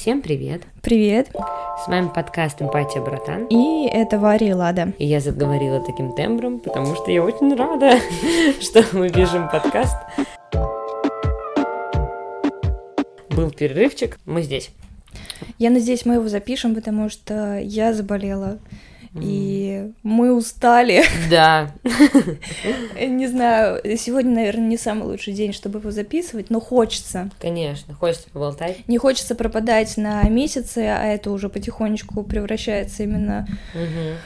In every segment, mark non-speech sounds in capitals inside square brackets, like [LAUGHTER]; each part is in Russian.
Всем привет! Привет! С вами подкаст «Эмпатия, братан». И это Варя и Лада. И я заговорила таким тембром, потому что я очень рада, [LAUGHS] что мы пишем подкаст. Был перерывчик, мы здесь. Я надеюсь, мы его запишем, потому что я заболела. И мы устали. Да. [LAUGHS] Не знаю, сегодня, наверное, не самый лучший день, чтобы его записывать, но хочется. Конечно, хочется поболтать. Не хочется пропадать на месяцы, а это уже потихонечку превращается именно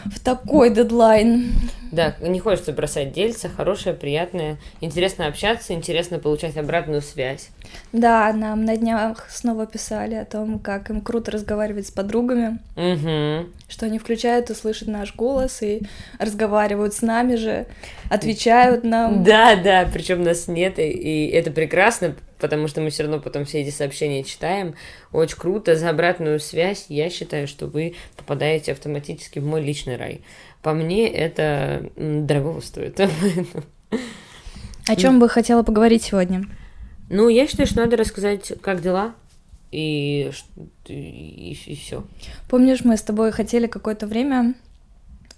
в такой дедлайн. Да, не хочется бросать дельца, хорошее, приятное, интересно общаться, интересно получать обратную связь. Да, нам на днях снова писали о том, как им круто разговаривать с подругами, угу. что они включают и слышат наш голос и разговаривают с нами же, отвечают нам. Да, да, причем нас нет, и это прекрасно, потому что мы все равно потом все эти сообщения читаем. Очень круто. За обратную связь я считаю, что вы попадаете автоматически в мой личный рай. По мне это дорого стоит. О чем бы хотела поговорить сегодня? Ну, я считаю, что надо рассказать, как дела, и, и, и, и все. Помнишь, мы с тобой хотели какое-то время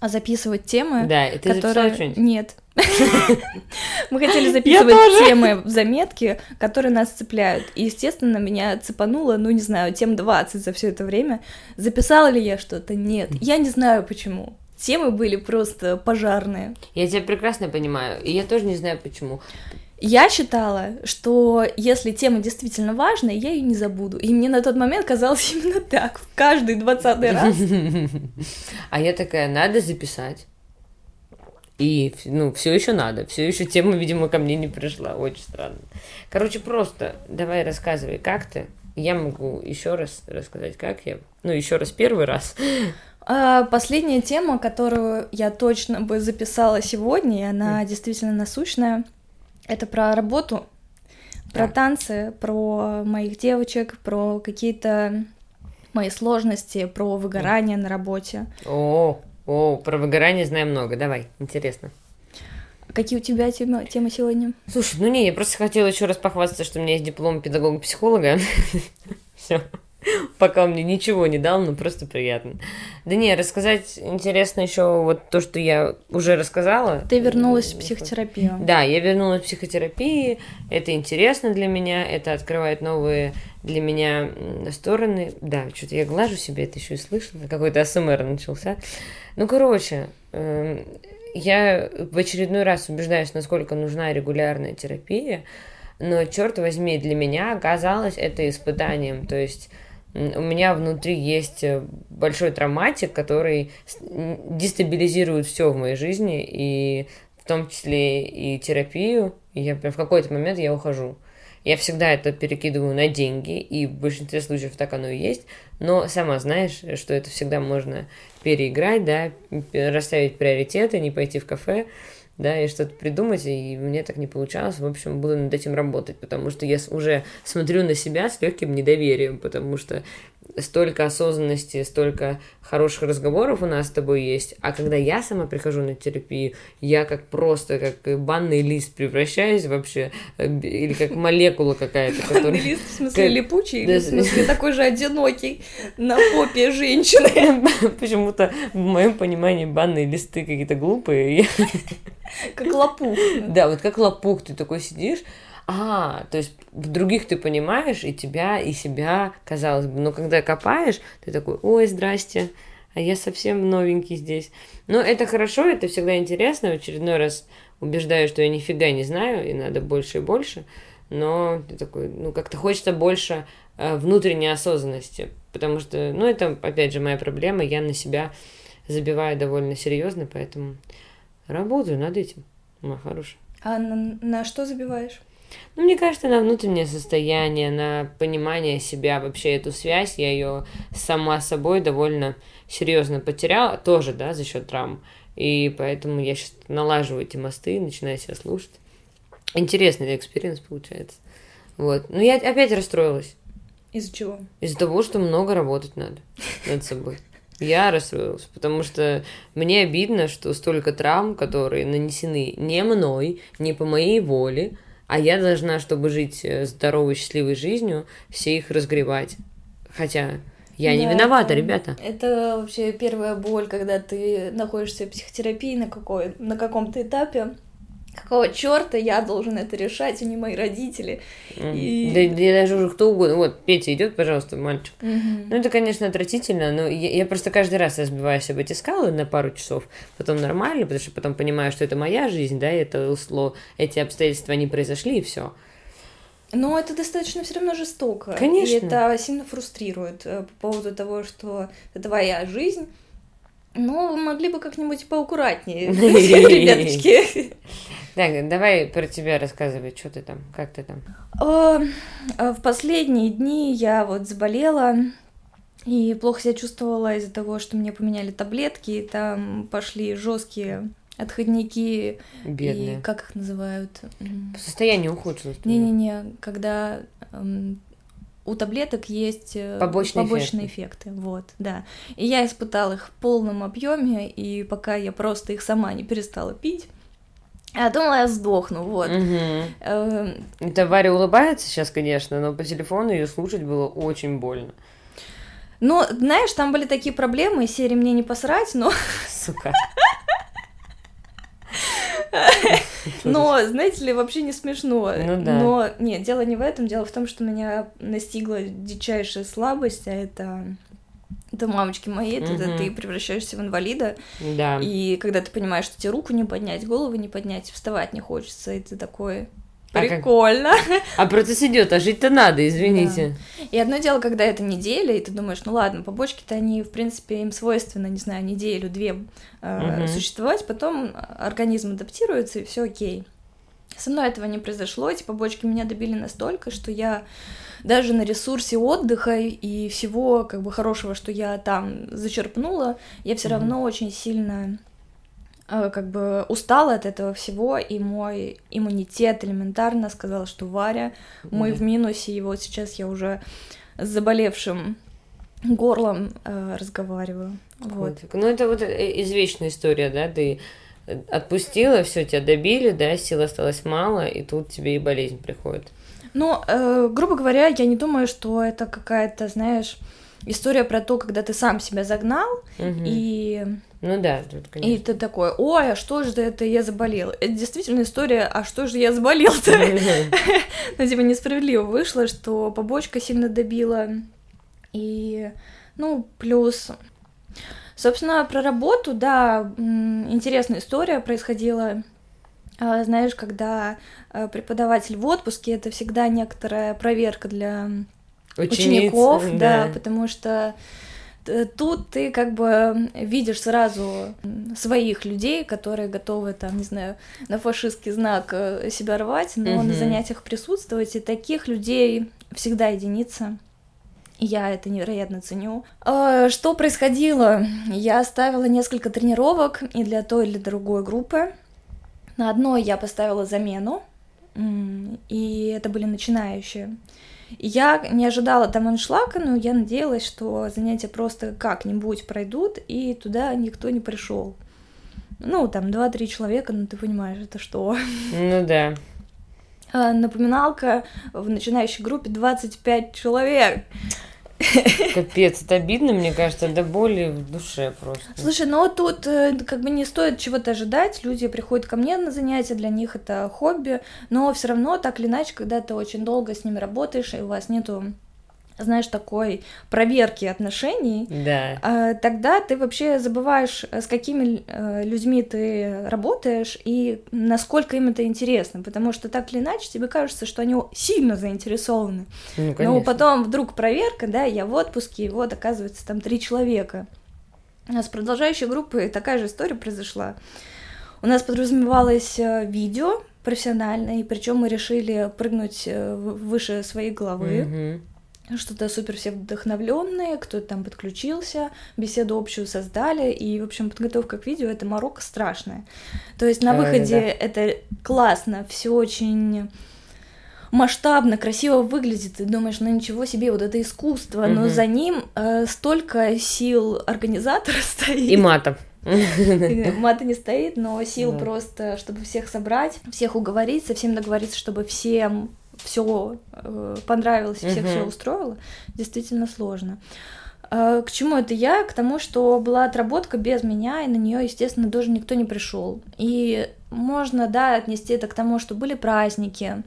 записывать темы, да, и ты которые... Нет. [LAUGHS] Мы хотели записывать темы в заметки, которые нас цепляют. И, естественно, меня цепануло, ну, не знаю, тем 20 за все это время. Записала ли я что-то? Нет. Я не знаю, почему. Темы были просто пожарные. Я тебя прекрасно понимаю, и я тоже не знаю, почему. Я считала, что если тема действительно важная, я ее не забуду. И мне на тот момент казалось [LAUGHS] именно так, в каждый двадцатый раз. [LAUGHS] А я такая, надо записать. И, ну, все еще надо. Все еще тема, видимо, ко мне не пришла. Очень странно. Короче, просто давай рассказывай, как ты. Я могу еще раз рассказать, как я. Ну, еще раз первый раз. А, последняя тема, которую я точно бы записала сегодня, и она действительно насущная, это про работу, про да. танцы, про моих девочек, про какие-то мои сложности, про выгорание на работе. О, о, про выгорание знаю много. Давай, интересно. Какие у тебя темы, темы сегодня? Слушай, ну не, я просто хотела еще раз похвастаться, что у меня есть диплом педагога-психолога. [LAUGHS] Все. [LAUGHS] Пока он мне ничего не дал, но просто приятно. Да не, рассказать интересно еще вот то, что я уже рассказала. Ты вернулась в психотерапию. Да, я вернулась в психотерапию. Это интересно для меня, это открывает новые для меня стороны. Да, что-то я глажу себе, это еще и слышала. Какой-то АСМР начался. Ну, короче, эм, я в очередной раз убеждаюсь, насколько нужна регулярная терапия, но, черт возьми, для меня оказалось это испытанием. То есть у меня внутри есть э, большой травматик, который дестабилизирует все в моей жизни, и в том числе и терапию. И я прям в какой-то момент я ухожу. Я всегда это перекидываю на деньги, и в большинстве случаев так оно и есть, но сама знаешь, что это всегда можно переиграть, да, расставить приоритеты, не пойти в кафе, да, и что-то придумать, и мне так не получалось. В общем, буду над этим работать, потому что я уже смотрю на себя с легким недоверием, потому что столько осознанности, столько хороших разговоров у нас с тобой есть, а когда я сама прихожу на терапию, я как просто, как банный лист превращаюсь вообще, э, или как молекула какая-то, которая... Банный лист, в смысле, липучий, или в смысле такой же одинокий на попе [LAUGHS] женщины? Почему-то в моем понимании банные листы какие-то глупые. Как лопух. Да, вот как лопух, ты такой сидишь, а, то есть других ты понимаешь и тебя, и себя, казалось бы. Но когда копаешь, ты такой, ой, здрасте, а я совсем новенький здесь. Но это хорошо, это всегда интересно. В очередной раз убеждаю, что я нифига не знаю, и надо больше и больше. Но ты такой, ну, как-то хочется больше э, внутренней осознанности. Потому что, ну, это, опять же, моя проблема. Я на себя забиваю довольно серьезно, поэтому работаю над этим, моя хорошая. А на, на что забиваешь? Ну, мне кажется, на внутреннее состояние, на понимание себя, вообще эту связь, я ее сама собой довольно серьезно потеряла, тоже, да, за счет травм. И поэтому я сейчас налаживаю эти мосты, начинаю себя слушать. Интересный experience получается. Вот. Но я опять расстроилась. Из-за чего? Из-за того, что много работать надо над собой. Я расстроилась, потому что мне обидно, что столько травм, которые нанесены не мной, не по моей воле, а я должна, чтобы жить э, здоровой, счастливой жизнью, все их разгребать. Хотя я не виновата, это, ребята. Это вообще первая боль, когда ты находишься в психотерапии на, какой, на каком-то этапе. Какого черта я должен это решать, а не мои родители? Mm. И... Да, да даже уже кто угодно. Вот, Петя, идет, пожалуйста, мальчик. Mm-hmm. Ну, это, конечно, отвратительно, но я, я просто каждый раз разбиваюсь об эти скалы на пару часов, потом нормально, потому что потом понимаю, что это моя жизнь, да, это усло, эти обстоятельства не произошли, и все. Но это достаточно все равно жестоко. Конечно. И это сильно фрустрирует э, по поводу того, что это твоя жизнь. Ну, могли бы как-нибудь поаккуратнее, [LAUGHS] ребяточки. Так, давай про тебя рассказывай, что ты там, как ты там? А, а в последние дни я вот заболела и плохо себя чувствовала из-за того, что мне поменяли таблетки, и там пошли жесткие отходники. Бедные. И как их называют? Состояние ухудшилось. Не-не-не, когда эм, у таблеток есть э, побочные, побочные эффекты. эффекты. Вот, да. И я испытала их в полном объеме, и пока я просто их сама не перестала пить, я думала, я сдохну, вот. Угу. Это Варя улыбается сейчас, конечно, но по телефону ее слушать было очень больно. Ну, знаешь, там были такие проблемы, серии мне не посрать, но... Сука. [LAUGHS] [LAUGHS] Но, знаете ли, вообще не смешно. Ну да. Но нет, дело не в этом, дело в том, что меня настигла дичайшая слабость, а это это мамочки это, угу. ты превращаешься в инвалида. Да. И когда ты понимаешь, что тебе руку не поднять, голову не поднять, вставать не хочется, и ты такой. Прикольно. А, как... а процесс идет, а жить-то надо, извините. Да. И одно дело, когда это неделя, и ты думаешь, ну ладно, побочки-то они, в принципе, им свойственно, не знаю, неделю-две э, угу. существовать, потом организм адаптируется, и все окей. Со мной этого не произошло, эти побочки меня добили настолько, что я даже на ресурсе отдыха и всего как бы хорошего, что я там зачерпнула, я все mm-hmm. равно очень сильно как бы устала от этого всего, и мой иммунитет элементарно сказал, что Варя, мы в минусе, и вот сейчас я уже с заболевшим горлом э, разговариваю. Вот. Ну, это вот э, извечная история, да, ты отпустила, все тебя добили, да, сил осталось мало, и тут тебе и болезнь приходит. Ну, э, грубо говоря, я не думаю, что это какая-то, знаешь, история про то, когда ты сам себя загнал, угу. и... Ну да, тут, конечно. И ты такой, ой, а что же это я заболел? Это действительно история, а что же я заболел-то? [LAUGHS] Ну, типа, несправедливо вышло, что побочка сильно добила, и, ну, плюс... Собственно, про работу, да, интересная история происходила а, знаешь, когда а, преподаватель в отпуске, это всегда некоторая проверка для Учениц, учеников, да. да, потому что тут ты как бы видишь сразу своих людей, которые готовы там, не знаю, на фашистский знак э, себя рвать, но угу. на занятиях присутствовать, и таких людей всегда единица. Я это невероятно ценю. А, что происходило? Я оставила несколько тренировок и для той, и для другой группы. На одной я поставила замену, и это были начинающие. Я не ожидала там аншлага, но я надеялась, что занятия просто как-нибудь пройдут, и туда никто не пришел. Ну, там 2-3 человека, ну ты понимаешь, это что? Ну да. А, напоминалка в начинающей группе 25 человек. Капец, это обидно, мне кажется, до боли в душе просто. Слушай, ну тут э, как бы не стоит чего-то ожидать. Люди приходят ко мне на занятия, для них это хобби, но все равно так или иначе, когда ты очень долго с ними работаешь, и у вас нету знаешь, такой проверки отношений, да. А, тогда ты вообще забываешь, э, с какими э, людьми ты работаешь и насколько им это интересно, потому что так или иначе тебе кажется, что они сильно заинтересованы. Ну, Но потом вдруг проверка, да, я в отпуске, и вот оказывается там три человека. А с продолжающей группой такая же история произошла. У нас подразумевалось э, видео профессиональное, причем мы решили прыгнуть выше своей головы. Mm-hmm что-то супер все вдохновленные, кто-то там подключился, беседу общую создали, и, в общем, подготовка к видео — это морока страшная. То есть на выходе да. это классно, все очень масштабно, красиво выглядит, ты думаешь, ну ничего себе, вот это искусство, угу. но за ним э, столько сил организатора [LAUGHS] стоит. И матов. Мата не стоит, но сил просто, чтобы всех собрать, всех уговорить, со всем договориться, чтобы всем все э, понравилось, всех Мгм. все устроило, действительно сложно. Э, К чему это я? К тому, что была отработка без меня, и на нее, естественно, тоже никто не пришел. И можно, да, отнести это к тому, что были праздники,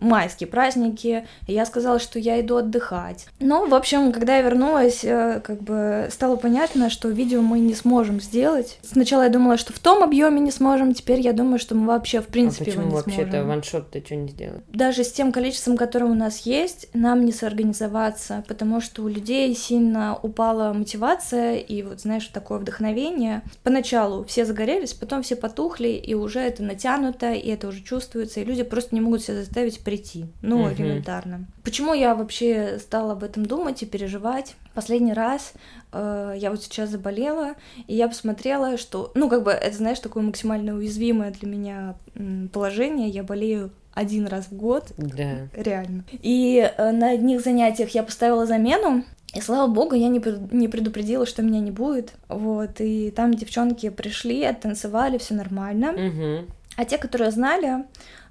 майские праздники, и я сказала, что я иду отдыхать. Ну, в общем, когда я вернулась, э, как бы стало понятно, что видео мы не сможем сделать. Сначала я думала, что в том объеме не сможем, теперь я думаю, что мы вообще в А принципе почему его не вообще-то сможем ваншот-то что не сделать? даже с тем количеством, которое у нас есть, нам не соорганизоваться, потому что у людей сильно упала мотивация и вот, знаешь, такое вдохновение. Поначалу все загорелись, потом все потухли, и уже это натянуто, и это уже чувствуется, и люди просто не могут себя заставить прийти. Ну, Мгм. элементарно. Почему я вообще стала об этом думать и переживать? Последний раз э, я вот сейчас заболела, и я посмотрела, что, ну, как бы, это, знаешь, такое максимально уязвимое для меня положение. Я болею один раз в год, Да. реально. И э, на одних занятиях я поставила замену, и слава богу, я не, не предупредила, что меня не будет. Вот, и там девчонки пришли, оттанцевали, все нормально. Мгм. А те, которые знали,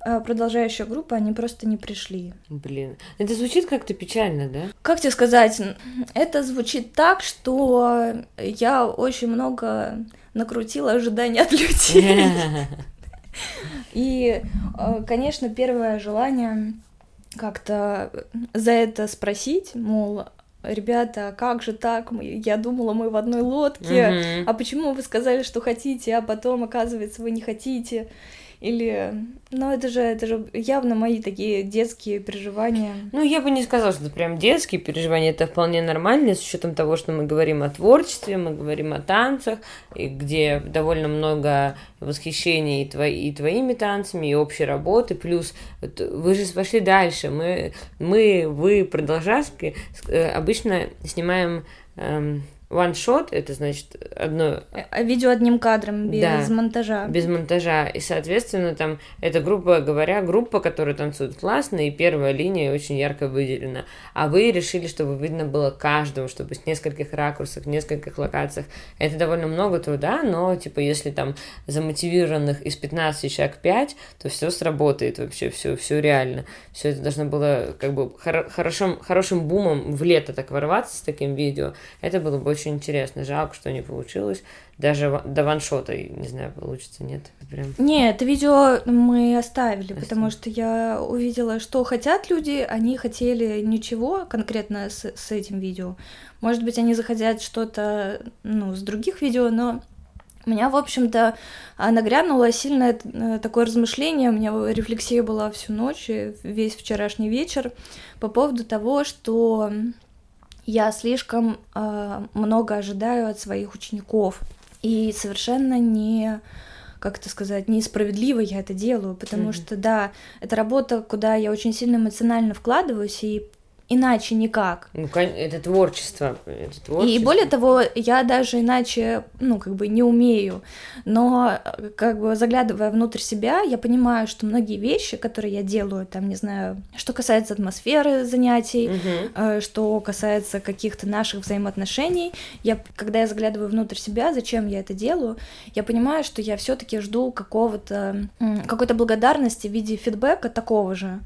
продолжающая группа, они просто не пришли. Блин. Это звучит как-то печально, да? Как тебе сказать, это звучит так, что я очень много накрутила ожиданий от людей. И, э, конечно, первое желание как-то за это спросить, мол, ребята, как же так? Я думала, мы в одной лодке. Мгм. А почему вы сказали, что хотите, а потом, оказывается, вы не хотите? Или, ну, это же, это же явно мои такие детские переживания. Ну, я бы не сказала, что это прям детские переживания, это вполне нормально, с учетом того, что мы говорим о творчестве, мы говорим о танцах, и где довольно много восхищения и, твои, и твоими танцами, и общей работы, плюс вот вы же пошли дальше, мы, мы вы, продолжаски, с- э, обычно снимаем эм, one-shot, это значит одно А- а видео одним кадром, без Да. монтажа. без монтажа. И, соответственно, там это, грубо говоря, группа, которая танцует классно, и первая линия очень ярко выделена. А вы решили, чтобы видно было каждого, чтобы с нескольких ракурсов, нескольких локациях. Это довольно много труда, но, типа, если там замотивированных из 15 человек 5, то все сработает вообще, все, все реально. Все это должно было как бы хоро- хорошим, хорошим бумом в лето так ворваться с таким видео. Это было бы очень интересно. Жалко, что не получилось. Даже до ваншота, не знаю, получится, нет. Прям. Нет, это видео мы оставили, Оставили. потому что я увидела, что хотят люди, они хотели ничего конкретно с, с этим видео. Может быть, они захотят что-то, ну, с других видео, но у меня, в общем-то, а, нагрянуло сильное э, такое размышление, у меня рефлексия была всю ночь, и весь вчерашний вечер по поводу того, что я слишком э, много ожидаю от своих учеников. И совершенно не, как это сказать, несправедливо я это делаю, потому Мгм. что, да, это работа, куда я очень сильно эмоционально вкладываюсь, и иначе никак. Ну, это творчество. Это творчество. И более того, я даже иначе, ну, как бы не умею. Но, э, как бы заглядывая внутрь себя, я понимаю, что многие вещи, которые я делаю, там, не знаю, что касается атмосферы занятий, э, что касается каких-то наших взаимоотношений, я, когда я заглядываю внутрь себя, зачем я это делаю, я понимаю, что я все-таки жду какого-то какой-то благодарности в виде фидбэка такого же,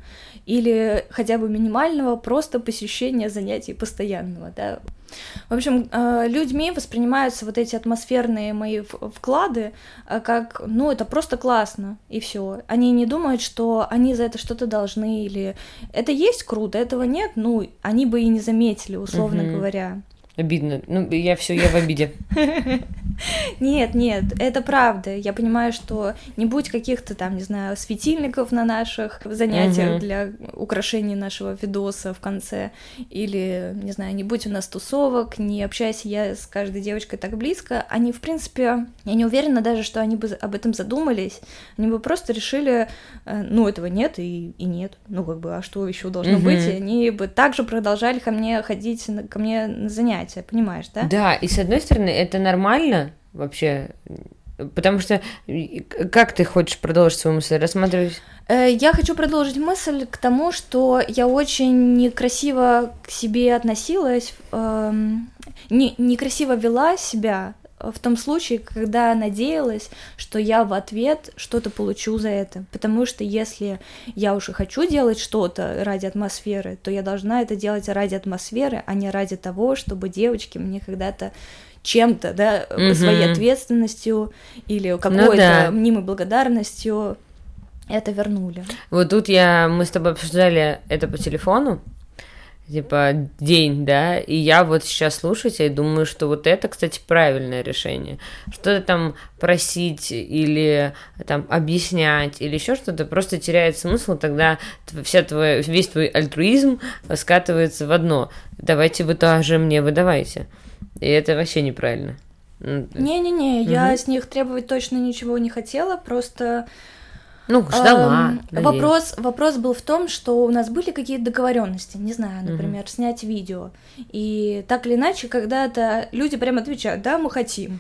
или хотя бы минимального просто посещения занятий постоянного, да. В общем, э, людьми воспринимаются вот эти атмосферные мои вклады э, как, ну, это просто классно, и все. Они не думают, что они за это что-то должны, или это есть круто, этого нет, ну, они бы и не заметили, условно Мгм. говоря. Обидно. Ну, я все, я в обиде. [LAUGHS] Нет, нет, это правда. Я понимаю, что не будь каких-то там, не знаю, светильников на наших занятиях Мгм. для украшения нашего видоса в конце, или, не знаю, не будь у нас тусовок, не общайся я с каждой девочкой так близко, они, в принципе, я не уверена даже, что они бы об этом задумались, они бы просто решили, э, ну, этого нет и, и нет, ну, как бы, а что еще должно Мгм. быть, и они бы также продолжали ко мне ходить, ко мне на занятия, понимаешь, да? Да, и с одной стороны, это нормально вообще, потому что как ты хочешь продолжить свою мысль? Рассматривать Э, Я хочу продолжить мысль к тому, что я очень некрасиво к себе относилась, эм, не, некрасиво вела себя в том случае, когда надеялась, что я в ответ что-то получу за это. Потому что если я уже хочу делать что-то ради атмосферы, то я должна это делать ради атмосферы, а не ради того, чтобы девочки мне когда-то чем-то, да, mm-hmm. своей ответственностью или какой-то ну, да. мнимой благодарностью это вернули. Вот тут я, мы с тобой обсуждали это по телефону, типа день, да, и я вот сейчас слушаю тебя и думаю, что вот это, кстати, правильное решение. Что-то там просить или там объяснять или еще что-то просто теряет смысл, тогда вся твоя, весь твой альтруизм скатывается в одно. Давайте вы тоже мне выдавайте. И это вообще неправильно. Не-не-не, угу. я с них требовать точно ничего не хотела, просто ну, ждала. Эм, вопрос, вопрос был в том, что у нас были какие-то договоренности, не знаю, например, угу. снять видео. И так или иначе, когда-то люди прям отвечают, да, мы хотим.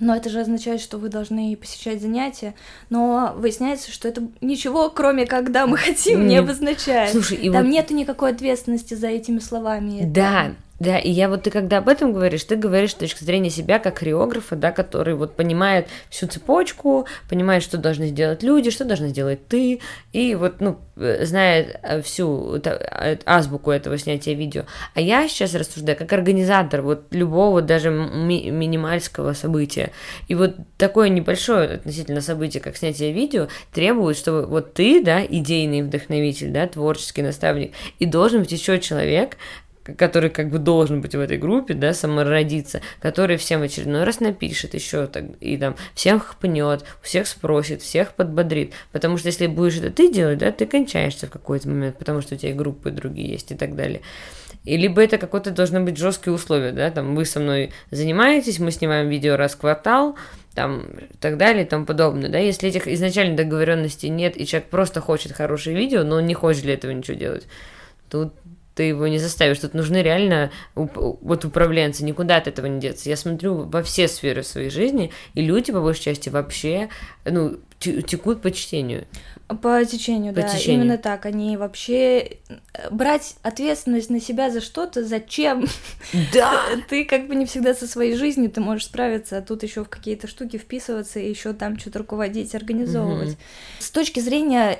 Но это же означает, что вы должны посещать занятия. Но выясняется, что это ничего, кроме когда мы хотим, не обозначает. Слушай, и Там вот... нету никакой ответственности за этими словами. Да, это... Да, и я вот ты когда об этом говоришь, ты говоришь с точки зрения себя как хореографа, да, который вот понимает всю цепочку, понимает, что должны сделать люди, что должны сделать ты, и вот, ну, э, знает э, всю э, азбуку этого снятия видео. А я сейчас рассуждаю как организатор вот любого даже ми- минимальского события. И вот такое небольшое относительно событие, как снятие видео, требует, чтобы вот ты, да, идейный вдохновитель, да, творческий наставник, и должен быть еще человек, который как бы должен быть в этой группе, да, самородиться, который всем в очередной раз напишет еще так, и там всем хпнет, всех спросит, всех подбодрит, потому что если будешь это ты делать, да, ты кончаешься в какой-то момент, потому что у тебя и группы другие есть и так далее. И либо это какое-то должно быть жесткие условия, да, там вы со мной занимаетесь, мы снимаем видео раз в квартал, там, и так далее и тому подобное, да, если этих изначально договоренностей нет, и человек просто хочет хорошее видео, но он не хочет для этого ничего делать, тут ты его не заставишь. Тут нужны реально вот управленцы, никуда от этого не деться. Я смотрю во все сферы своей жизни, и люди, по большей части, вообще, ну, текут по чтению. По течению, по да, течению. именно так. Они вообще э, брать ответственность на себя за что-то, зачем? Да. [LAUGHS] Ты как бы не всегда со своей жизнью ты можешь справиться, а тут еще в какие-то штуки вписываться и еще там что-то руководить, организовывать. Угу. С точки зрения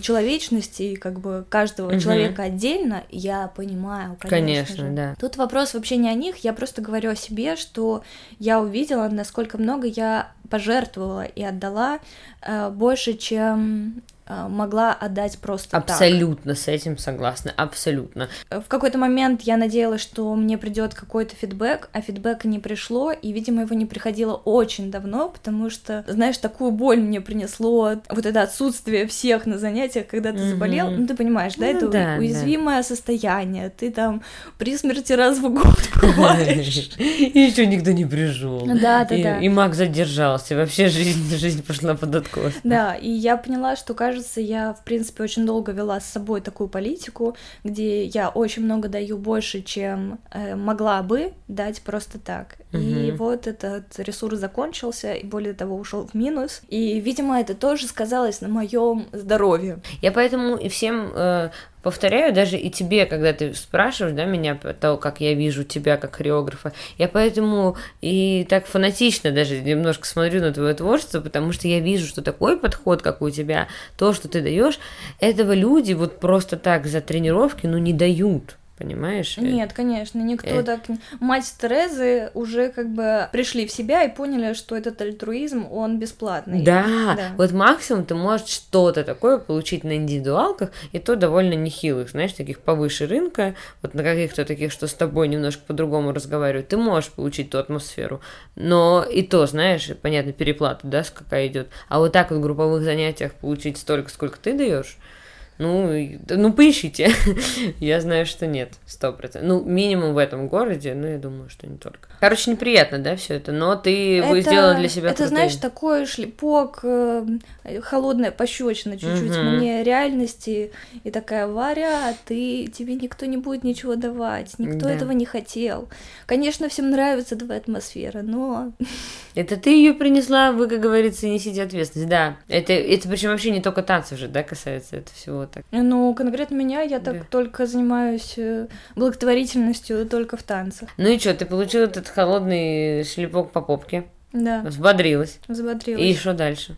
человечности, как бы каждого угу. человека отдельно, я понимаю, конечно. Конечно, же. да. Тут вопрос вообще не о них, я просто говорю о себе, что я увидела, насколько много я пожертвовала и отдала э, больше, чем могла отдать просто Абсолютно так. с этим согласна, абсолютно. В какой-то момент я надеялась, что мне придет какой-то фидбэк, а фидбэка не пришло, и, видимо, его не приходило очень давно, потому что, знаешь, такую боль мне принесло вот это отсутствие всех на занятиях, когда ты mm-hmm. заболел, ну ты понимаешь, да, ну, это да, уязвимое да. состояние, ты там при смерти раз в год [LAUGHS] бываешь. И еще никто не пришел. Да, да, да. И Мак задержался, вообще жизнь, жизнь пошла под откос. Да, и я поняла, что кажется, кажется, я, в принципе, очень долго вела с собой такую политику, где я очень много даю больше, чем э, могла бы дать просто так. Угу. И вот этот ресурс закончился, и более того, ушел в минус. И, видимо, это тоже сказалось на моем здоровье. Я поэтому и всем э, повторяю даже и тебе, когда ты спрашиваешь, да, меня того, как я вижу тебя как хореографа, я поэтому и так фанатично даже немножко смотрю на твое творчество, потому что я вижу, что такой подход, как у тебя, то, что ты даешь, этого люди вот просто так за тренировки, ну, не дают понимаешь? Нет, конечно, никто это... так... Мать Терезы уже как бы пришли в себя и поняли, что этот альтруизм, он бесплатный. Да, да. вот максимум ты можешь что-то такое получить на индивидуалках, и то довольно нехилых, знаешь, таких повыше рынка, вот на каких-то таких, что с тобой немножко по-другому разговаривают, ты можешь получить ту атмосферу, но и то, знаешь, понятно, переплата, да, какая идет, а вот так вот в групповых занятиях получить столько, сколько ты даешь, ну, ну поищите. [LAUGHS] я знаю, что нет, сто процентов. Ну, минимум в этом городе, но я думаю, что не только. Короче, неприятно, да, все это, но ты это, сделала для себя Это, знаешь, такой шлепок, э, холодная пощечина чуть-чуть угу. мне реальности, и такая, Варя, ты, тебе никто не будет ничего давать, никто да. этого не хотел. Конечно, всем нравится твоя атмосфера, но... [LAUGHS] Это ты ее принесла, вы, как говорится, несите ответственность, да. Это, это причем вообще не только танцев же, да, касается это всего так. Ну, конкретно меня, я так Да. только занимаюсь э, благотворительностью только в танцах. Ну и что, ты получил этот холодный шлепок по попке, Да, взбодрилась. взбодрилась. И что дальше?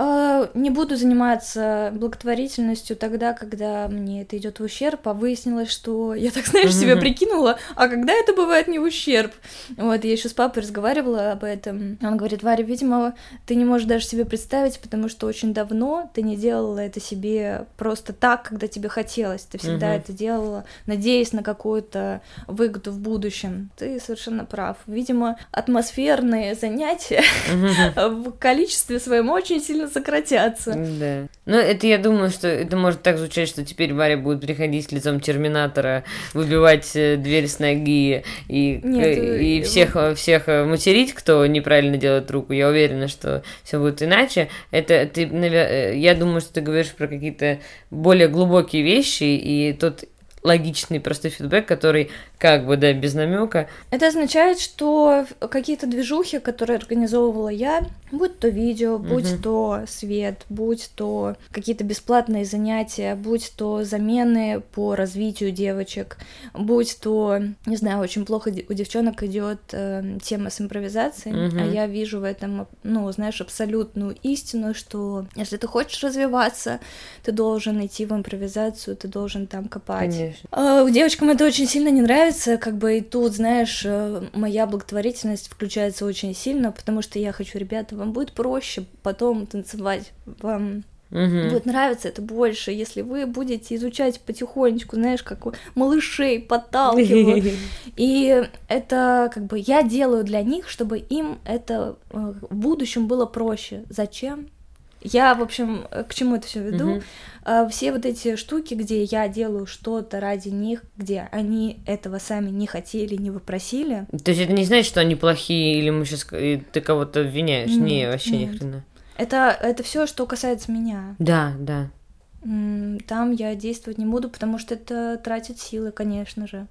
А, Не буду заниматься благотворительностью тогда, когда мне это идет в ущерб, а выяснилось, что я так, знаешь, себе прикинула, а когда это бывает не в ущерб? Вот, я еще с папой разговаривала об этом. Он говорит, Варя, видимо, ты не можешь даже себе представить, потому что очень давно ты не делала это себе просто так, когда тебе хотелось. Ты всегда это делала, надеясь на какую-то выгоду в будущем. Ты совершенно прав. Видимо, атмосферные занятия [LAUGHS] в количестве своем очень сильно сократятся. Да. Ну, это я думаю, что это может так звучать, что теперь Варя будет приходить с лицом Терминатора, выбивать э, дверь с ноги и, Нет, э, и э, всех, э, всех э, материть, кто неправильно делает руку. Я уверена, что все будет иначе. Это ты, я думаю, что ты говоришь про какие-то более глубокие вещи, и тот логичный простой фидбэк, который как бы, да, без намека. Это означает, что какие-то движухи, которые организовывала я, будь то видео, будь Мгм. то свет, будь то какие-то бесплатные занятия, будь то замены по развитию девочек, будь то, не знаю, очень плохо у девчонок идет э, тема с импровизацией, Мгм. а я вижу в этом, ну, знаешь, абсолютную истину, что если ты хочешь развиваться, ты должен идти в импровизацию, ты должен там копать. Конечно. А, Девочкам это очень сильно не нравится, как бы и тут, знаешь, э, моя благотворительность включается очень сильно, потому что я хочу, ребята, вам будет проще потом танцевать, вам Мгм. будет нравиться это больше, если вы будете изучать потихонечку, знаешь, как малышей подталкивают. [LAUGHS] И это как бы я делаю для них, чтобы им это э, в будущем было проще. Зачем? Я, в общем, э, к чему это все веду? А, Все вот эти штуки, где я делаю что-то ради них, где они этого сами не хотели, не выпросили, То есть это не значит, что они плохие, или мы сейчас ты кого-то обвиняешь. не, Нет, вообще ни нет. хрена. это, это все, что касается меня. Да, да. Там я действовать не буду, потому что это тратит силы, конечно же.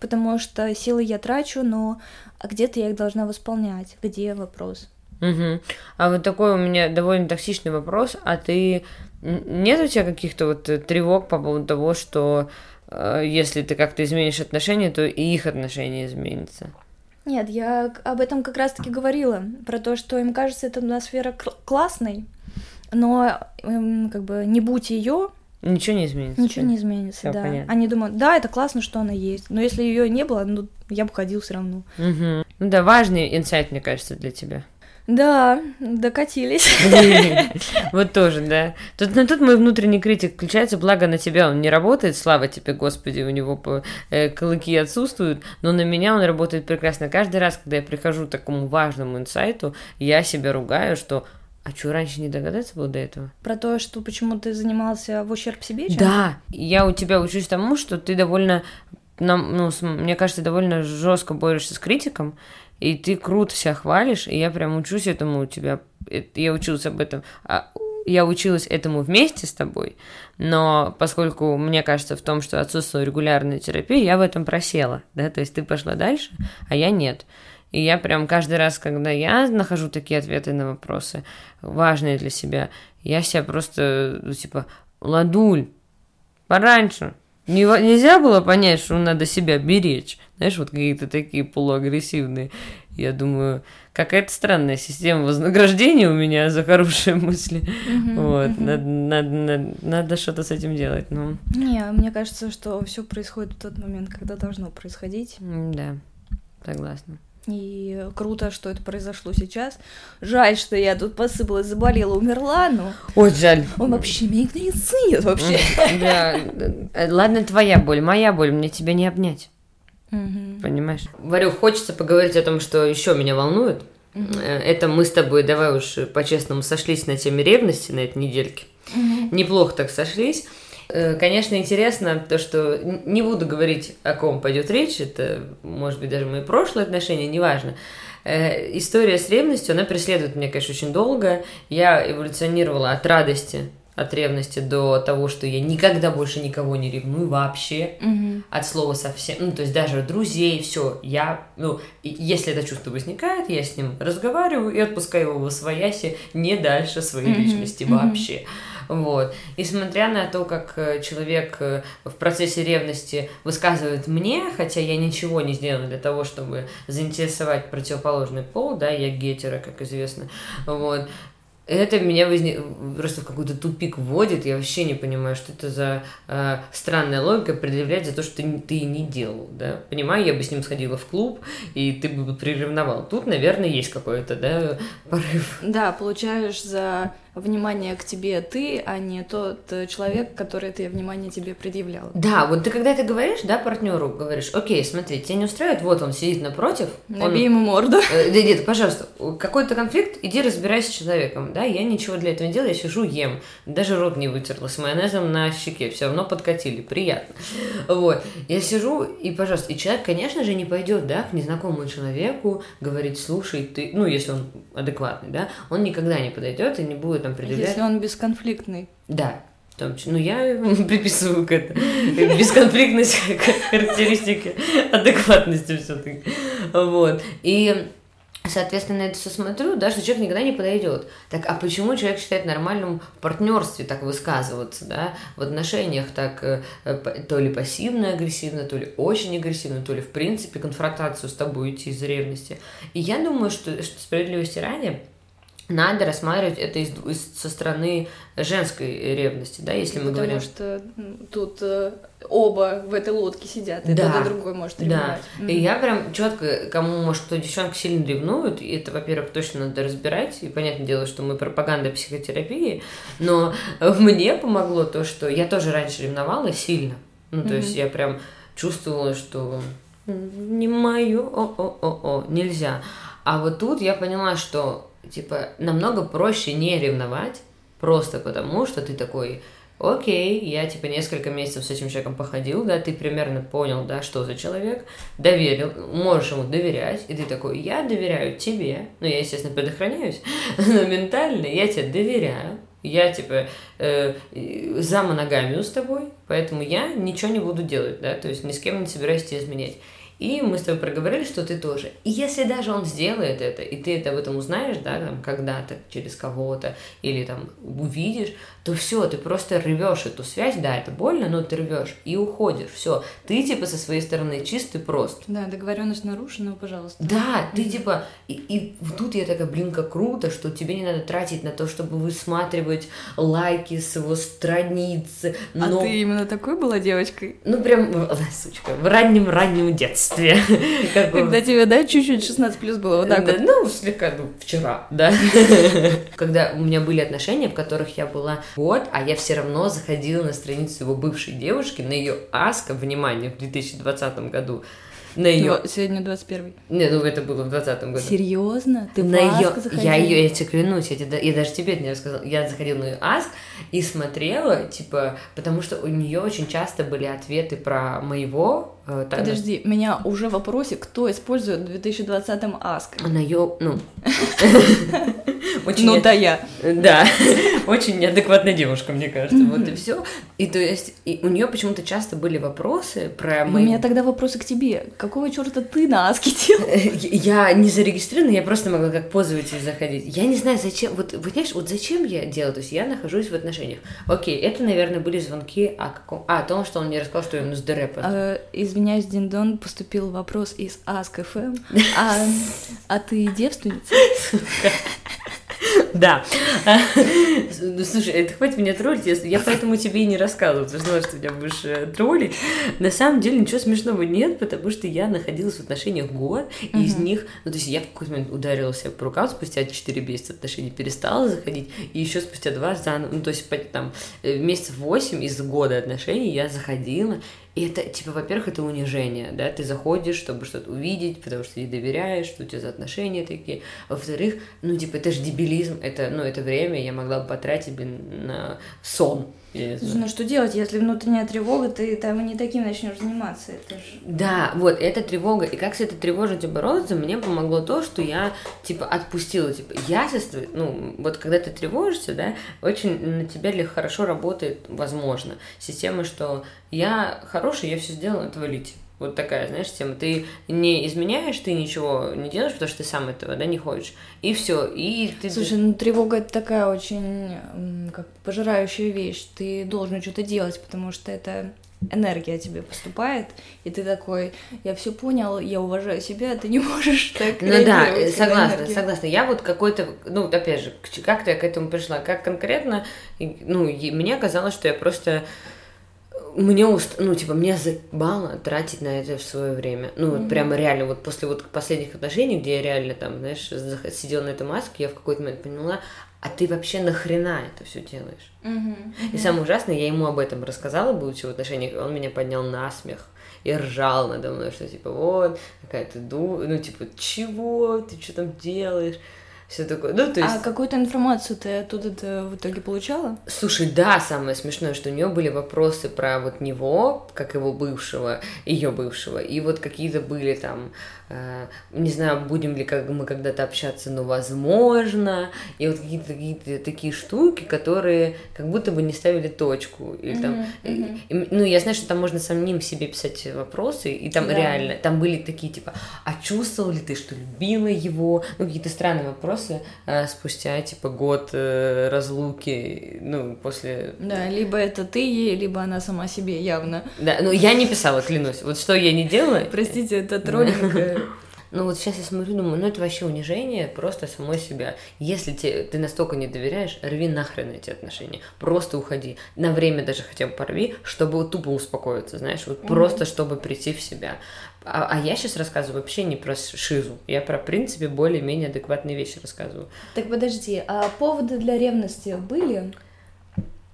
Потому что силы я трачу, но где-то я их должна восполнять. Где вопрос? Мгм. А вот такой у меня довольно токсичный вопрос. А ты нет у тебя каких-то вот э, тревог по поводу того, что э, если ты как-то изменишь отношения, то и их отношения изменятся? Нет, я об этом как раз-таки говорила, про то, что им кажется эта атмосфера кл- классной, но эм, как бы не будь ее, Ничего не изменится. ничего не изменится, Всё да. понятно. Они думают, да, это классно, что она есть, но если ее не было, ну я бы ходил все равно. Мгм. Ну да, важный инсайт, мне кажется, для тебя. Да, докатились. [LAUGHS] Вот тоже, да. Тут, ну, тут мой внутренний критик включается, благо на тебя он не работает, слава тебе, Господи, у него э, клыки отсутствуют, но на меня он работает прекрасно. Каждый раз, когда я прихожу к такому важному инсайту, я себя ругаю, что а что, раньше не догадаться было до этого? Про то, что почему ты занимался в ущерб себе, чем? Да, я у тебя учусь тому, что ты довольно, нам, ну, мне кажется, довольно жестко борешься с критиком, и ты круто себя хвалишь, и я прям учусь этому у тебя. Я училась об этом. а, Я училась этому вместе с тобой, но поскольку мне кажется в том, что отсутствовала регулярная терапия, я в этом просела, да, то есть ты пошла дальше, а я нет. И я прям каждый раз, когда я нахожу такие ответы на вопросы, важные для себя, я себя просто, ну, типа, ладуль, пораньше. Не- нельзя было понять, что надо себя беречь. Знаешь, вот какие-то такие полуагрессивные. Я думаю, какая-то странная система вознаграждения у меня за хорошие мысли. Мгм, вот, мгм. надо, надо, надо, надо что-то с этим делать. Ну, Не, мне кажется, что все происходит в тот момент, когда должно происходить. да, согласна. И круто, что это произошло сейчас. Жаль, что я тут посыпалась, заболела, умерла, но Ой, жаль. он вообще меня не ценит вообще. [LAUGHS] Да, э, ладно, твоя боль, моя боль, мне тебя не обнять. Мгм. Понимаешь? Варю, хочется поговорить о том, что еще меня волнует. Э, Это мы с тобой, давай уж по-честному, сошлись на теме ревности на этой недельке. Неплохо так сошлись. Э, Конечно, интересно то, что не буду говорить, о ком пойдет речь, это, может быть, даже мои прошлые отношения, неважно. Э, История с ревностью, она преследует меня, конечно, очень долго. Я эволюционировала от радости, от ревности до того, что я никогда больше никого не ревную вообще Мгм. от слова совсем, ну, то есть даже друзей, все, я, ну, если это чувство возникает, я с ним разговариваю и отпускаю его в свояси не дальше своей Мгм, личности вообще. Вот. И смотря на то, как э, человек э, в процессе ревности высказывает мне, хотя я ничего не сделала для того, чтобы заинтересовать противоположный пол, да, я гетера, как известно, вот, это меня возник... просто в какой-то тупик вводит. Я вообще не понимаю, что это за э, странная логика предъявлять за то, что ты, ты не делал. Да? Понимаю, я бы с ним сходила в клуб, и ты бы приревновал. Тут, наверное, есть какой-то да, порыв. Да, получаешь за внимание к тебе ты, а не тот э, человек, который это внимание тебе предъявлял. Да, вот ты когда это говоришь, да, партнеру говоришь, окей, смотри, тебя не устраивает, вот он сидит напротив. Набей он... ему морду. Э, да нет, пожалуйста, какой-то конфликт, иди разбирайся с человеком, да, я ничего для этого не делаю, я сижу, ем, даже рот не вытерла, с майонезом на щеке, все равно подкатили, приятно. Вот, я сижу, и, пожалуйста, и человек, конечно же, не пойдет, да, к незнакомому человеку говорить, слушай, ты, ну, если он адекватный, да, он никогда не подойдет и не будет там предъявлять. Если он бесконфликтный. Да. Том ну, я [LAUGHS] приписываю к этому [LAUGHS] бесконфликтность [LAUGHS] характеристики адекватности все-таки. Вот. И Соответственно, это все смотрю, да, что человек никогда не подойдет. Так, а почему человек считает нормальным в партнерстве так высказываться, да, в отношениях так э, то ли пассивно-агрессивно, то ли очень агрессивно, то ли в принципе конфронтацию с тобой идти из ревности. И я думаю, что, что справедливости ради, надо рассматривать это из, из, со стороны женской ревности, да, если мы Потому говорим. Что тут э, оба в этой лодке сидят, и да, тот и другой может ревновать. Да. Mm-hmm. И я прям четко, кому, может, кто девчонка сильно ревнует, и это, во-первых, точно надо разбирать, и понятное дело, что мы пропаганда психотерапии, но [LAUGHS] мне помогло то, что я тоже раньше ревновала сильно. Ну, то mm-hmm. есть я прям чувствовала, что не мое, о-о-о-о, нельзя. А вот тут я поняла, что типа, намного проще не ревновать, просто потому что ты такой, окей, я, типа, несколько месяцев с этим человеком походил, да, ты примерно понял, да, что за человек, доверил, можешь ему доверять, и ты такой, я доверяю тебе, ну, я, естественно, предохраняюсь, [LAUGHS] но ментально я тебе доверяю, я, типа, э, за моногамию с тобой, поэтому я ничего не буду делать, да, то есть ни с кем не собираюсь тебя изменять. И мы с тобой проговорили, что ты тоже. И если даже он сделает это, и ты это об этом узнаешь, да, там, когда-то, через кого-то, или там увидишь, то все, ты просто рвешь эту связь, да, это больно, но ты рвешь и уходишь, все. Ты типа со своей стороны чистый прост. Да, договоренность нарушена, пожалуйста. Да, ты типа, и, и тут я такая, блин, как круто, что тебе не надо тратить на то, чтобы высматривать лайки с его страницы. А но... А ты именно такой была девочкой? Ну прям, сучка, в раннем-раннем детстве. [LAUGHS] Когда тебе, да, чуть-чуть 16 плюс было, вот так вот? Ну, слегка, ну, вчера, да. [LAUGHS] Когда у меня были отношения, в которых я была год, а я все равно заходила на страницу его бывшей девушки, на ее Аска, внимание, в 2020 году, на ее... Ну, сегодня 21 Не, ну это было в 20 году. Серьезно? Ты на ее... Я ее, я тебе клянусь, я, тебе, я даже тебе это не рассказала. Я заходила на ее Аск и смотрела, типа, потому что у нее очень часто были ответы про моего э, Подожди, меня уже в вопросе, кто использует в 2020-м Аск? Она ее, ну... Ну да, я. Да, [LAUGHS] очень неадекватная девушка, мне кажется. Вот и все. И то есть у нее почему-то часто были вопросы про. У меня тогда вопросы к тебе. Какого черта ты на Аске делал? [LAUGHS] Я не зарегистрирована, я просто могла как пользователь заходить. Я не знаю, зачем... Вот, знаешь, вот зачем я делаю? То есть я нахожусь в отношениях. Окей, это, наверное, были звонки о каком... А, о том, что он мне рассказал, что я на СДР а, Извиняюсь, Диндон, поступил вопрос из FM. А, а ты девственница? Да. Ну, слушай, это хватит меня троллить, я поэтому тебе и не рассказываю, потому что знала, что тебя будешь э, троллить. На самом деле ничего смешного нет, потому что я находилась в отношениях год, и из них, ну, то есть я в какой-то момент ударила себя по рукам, спустя 4 месяца отношений перестала заходить, и еще спустя два заново, ну, то есть там э, месяцев 8 из года отношений я заходила, и это, типа, во-первых, это унижение, да, ты заходишь, чтобы что-то увидеть, потому что ты доверяешь, что у тебя за отношения такие. Во-вторых, ну, типа, это же дебилизм, это, ну, это время я могла бы потратить на сон, ну что делать, если внутренняя тревога, ты там не таким начнешь заниматься. Это же... Да, вот, это тревога. И как с этой тревожностью бороться, мне помогло то, что я, типа, отпустила, типа, я ну, вот когда ты тревожишься, да, очень на тебя хорошо работает, возможно, система, что я хороший, я все сделала, отвалите. Вот такая, знаешь, тема. Ты не изменяешь, ты ничего не делаешь, потому что ты сам этого, да, не хочешь. И все. И ты... Слушай, ну тревога это такая очень как пожирающая вещь. Ты должен что-то делать, потому что это энергия тебе поступает, и ты такой, я все понял, я уважаю себя, ты не [LAUGHS] можешь так Ну да, согласна, согласна. Я вот какой-то, ну, опять же, как я к этому пришла, как конкретно, ну, мне казалось, что я просто мне уст... ну, типа, мне заебало тратить на это в свое время. Ну, вот mm-hmm. прямо реально, вот после вот последних отношений, где я реально там, знаешь, сидела на этой маске, я в какой-то момент поняла, а ты вообще нахрена это все делаешь? Mm-hmm. И самое ужасное, я ему об этом рассказала, будучи в отношениях, он меня поднял на смех и ржал надо мной, что типа вот, какая ты ду... ну типа, чего, ты что там делаешь? Все такое. Ну, то есть... А какую-то информацию ты оттуда -то в итоге получала? Слушай, да, самое смешное, что у нее были вопросы про вот него, как его бывшего, ее бывшего, и вот какие-то были там Э, не знаю, будем ли как мы когда-то общаться, но возможно, и вот какие-то такие, такие штуки, которые как будто бы не ставили точку, или там, mm-hmm. И, ну, я знаю, что там можно самим себе писать вопросы, и там да. реально, там были такие, типа, а чувствовал ли ты, что любила его, ну, какие-то странные вопросы а, спустя, типа, год э, разлуки, ну, после... Да, либо это ты ей, либо она сама себе явно. Да, ну, я не писала, клянусь, вот что я не делала... Простите, это троллинг [LAUGHS] ну вот сейчас я смотрю, думаю, ну это вообще унижение просто самой себя. Если те, ты настолько не доверяешь, рви нахрен эти отношения. Просто уходи. На время даже хотя бы порви, чтобы тупо успокоиться, знаешь, вот mm-hmm. просто чтобы прийти в себя. А, а я сейчас рассказываю вообще не про шизу. Я про, в принципе, более-менее адекватные вещи рассказываю. Так подожди, а поводы для ревности были?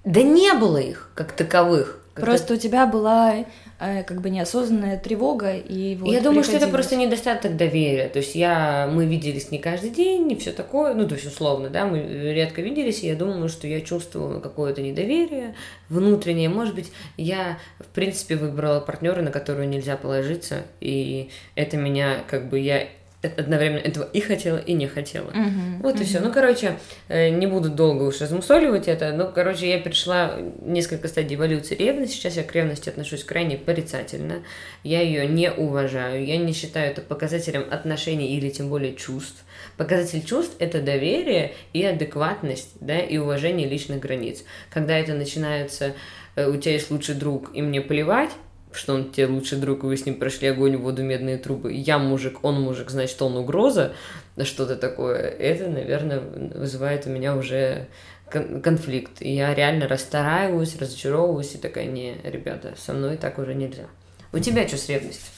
Да не было их как таковых. Просто у тебя была э, как бы неосознанная тревога и вот Я думаю, что это просто недостаток доверия. То есть я, мы виделись не каждый день, и все такое, ну то есть условно, да, мы редко виделись, и я думаю, что я чувствовала какое-то недоверие внутреннее. Может быть, я в принципе выбрала партнера, на которого нельзя положиться, и это меня как бы я одновременно этого и хотела, и не хотела. Uh-huh, вот uh-huh. и все. Ну, короче, э, не буду долго уж размусоливать это. Ну, короче, я перешла несколько стадий эволюции ревности. Сейчас я к ревности отношусь крайне порицательно. Я ее не уважаю. Я не считаю это показателем отношений или тем более чувств. Показатель чувств – это доверие и адекватность, да, и уважение личных границ. Когда это начинается, э, у тебя есть лучший друг, и мне плевать, что он тебе лучший друг, и вы с ним прошли огонь, воду, медные трубы. Я мужик, он мужик, значит, он угроза, [LAUGHS] что-то такое. Это, наверное, вызывает у меня уже конфликт. И я реально расстраиваюсь, разочаровываюсь и такая, не, ребята, со мной так уже нельзя. У тебя что с ревностью?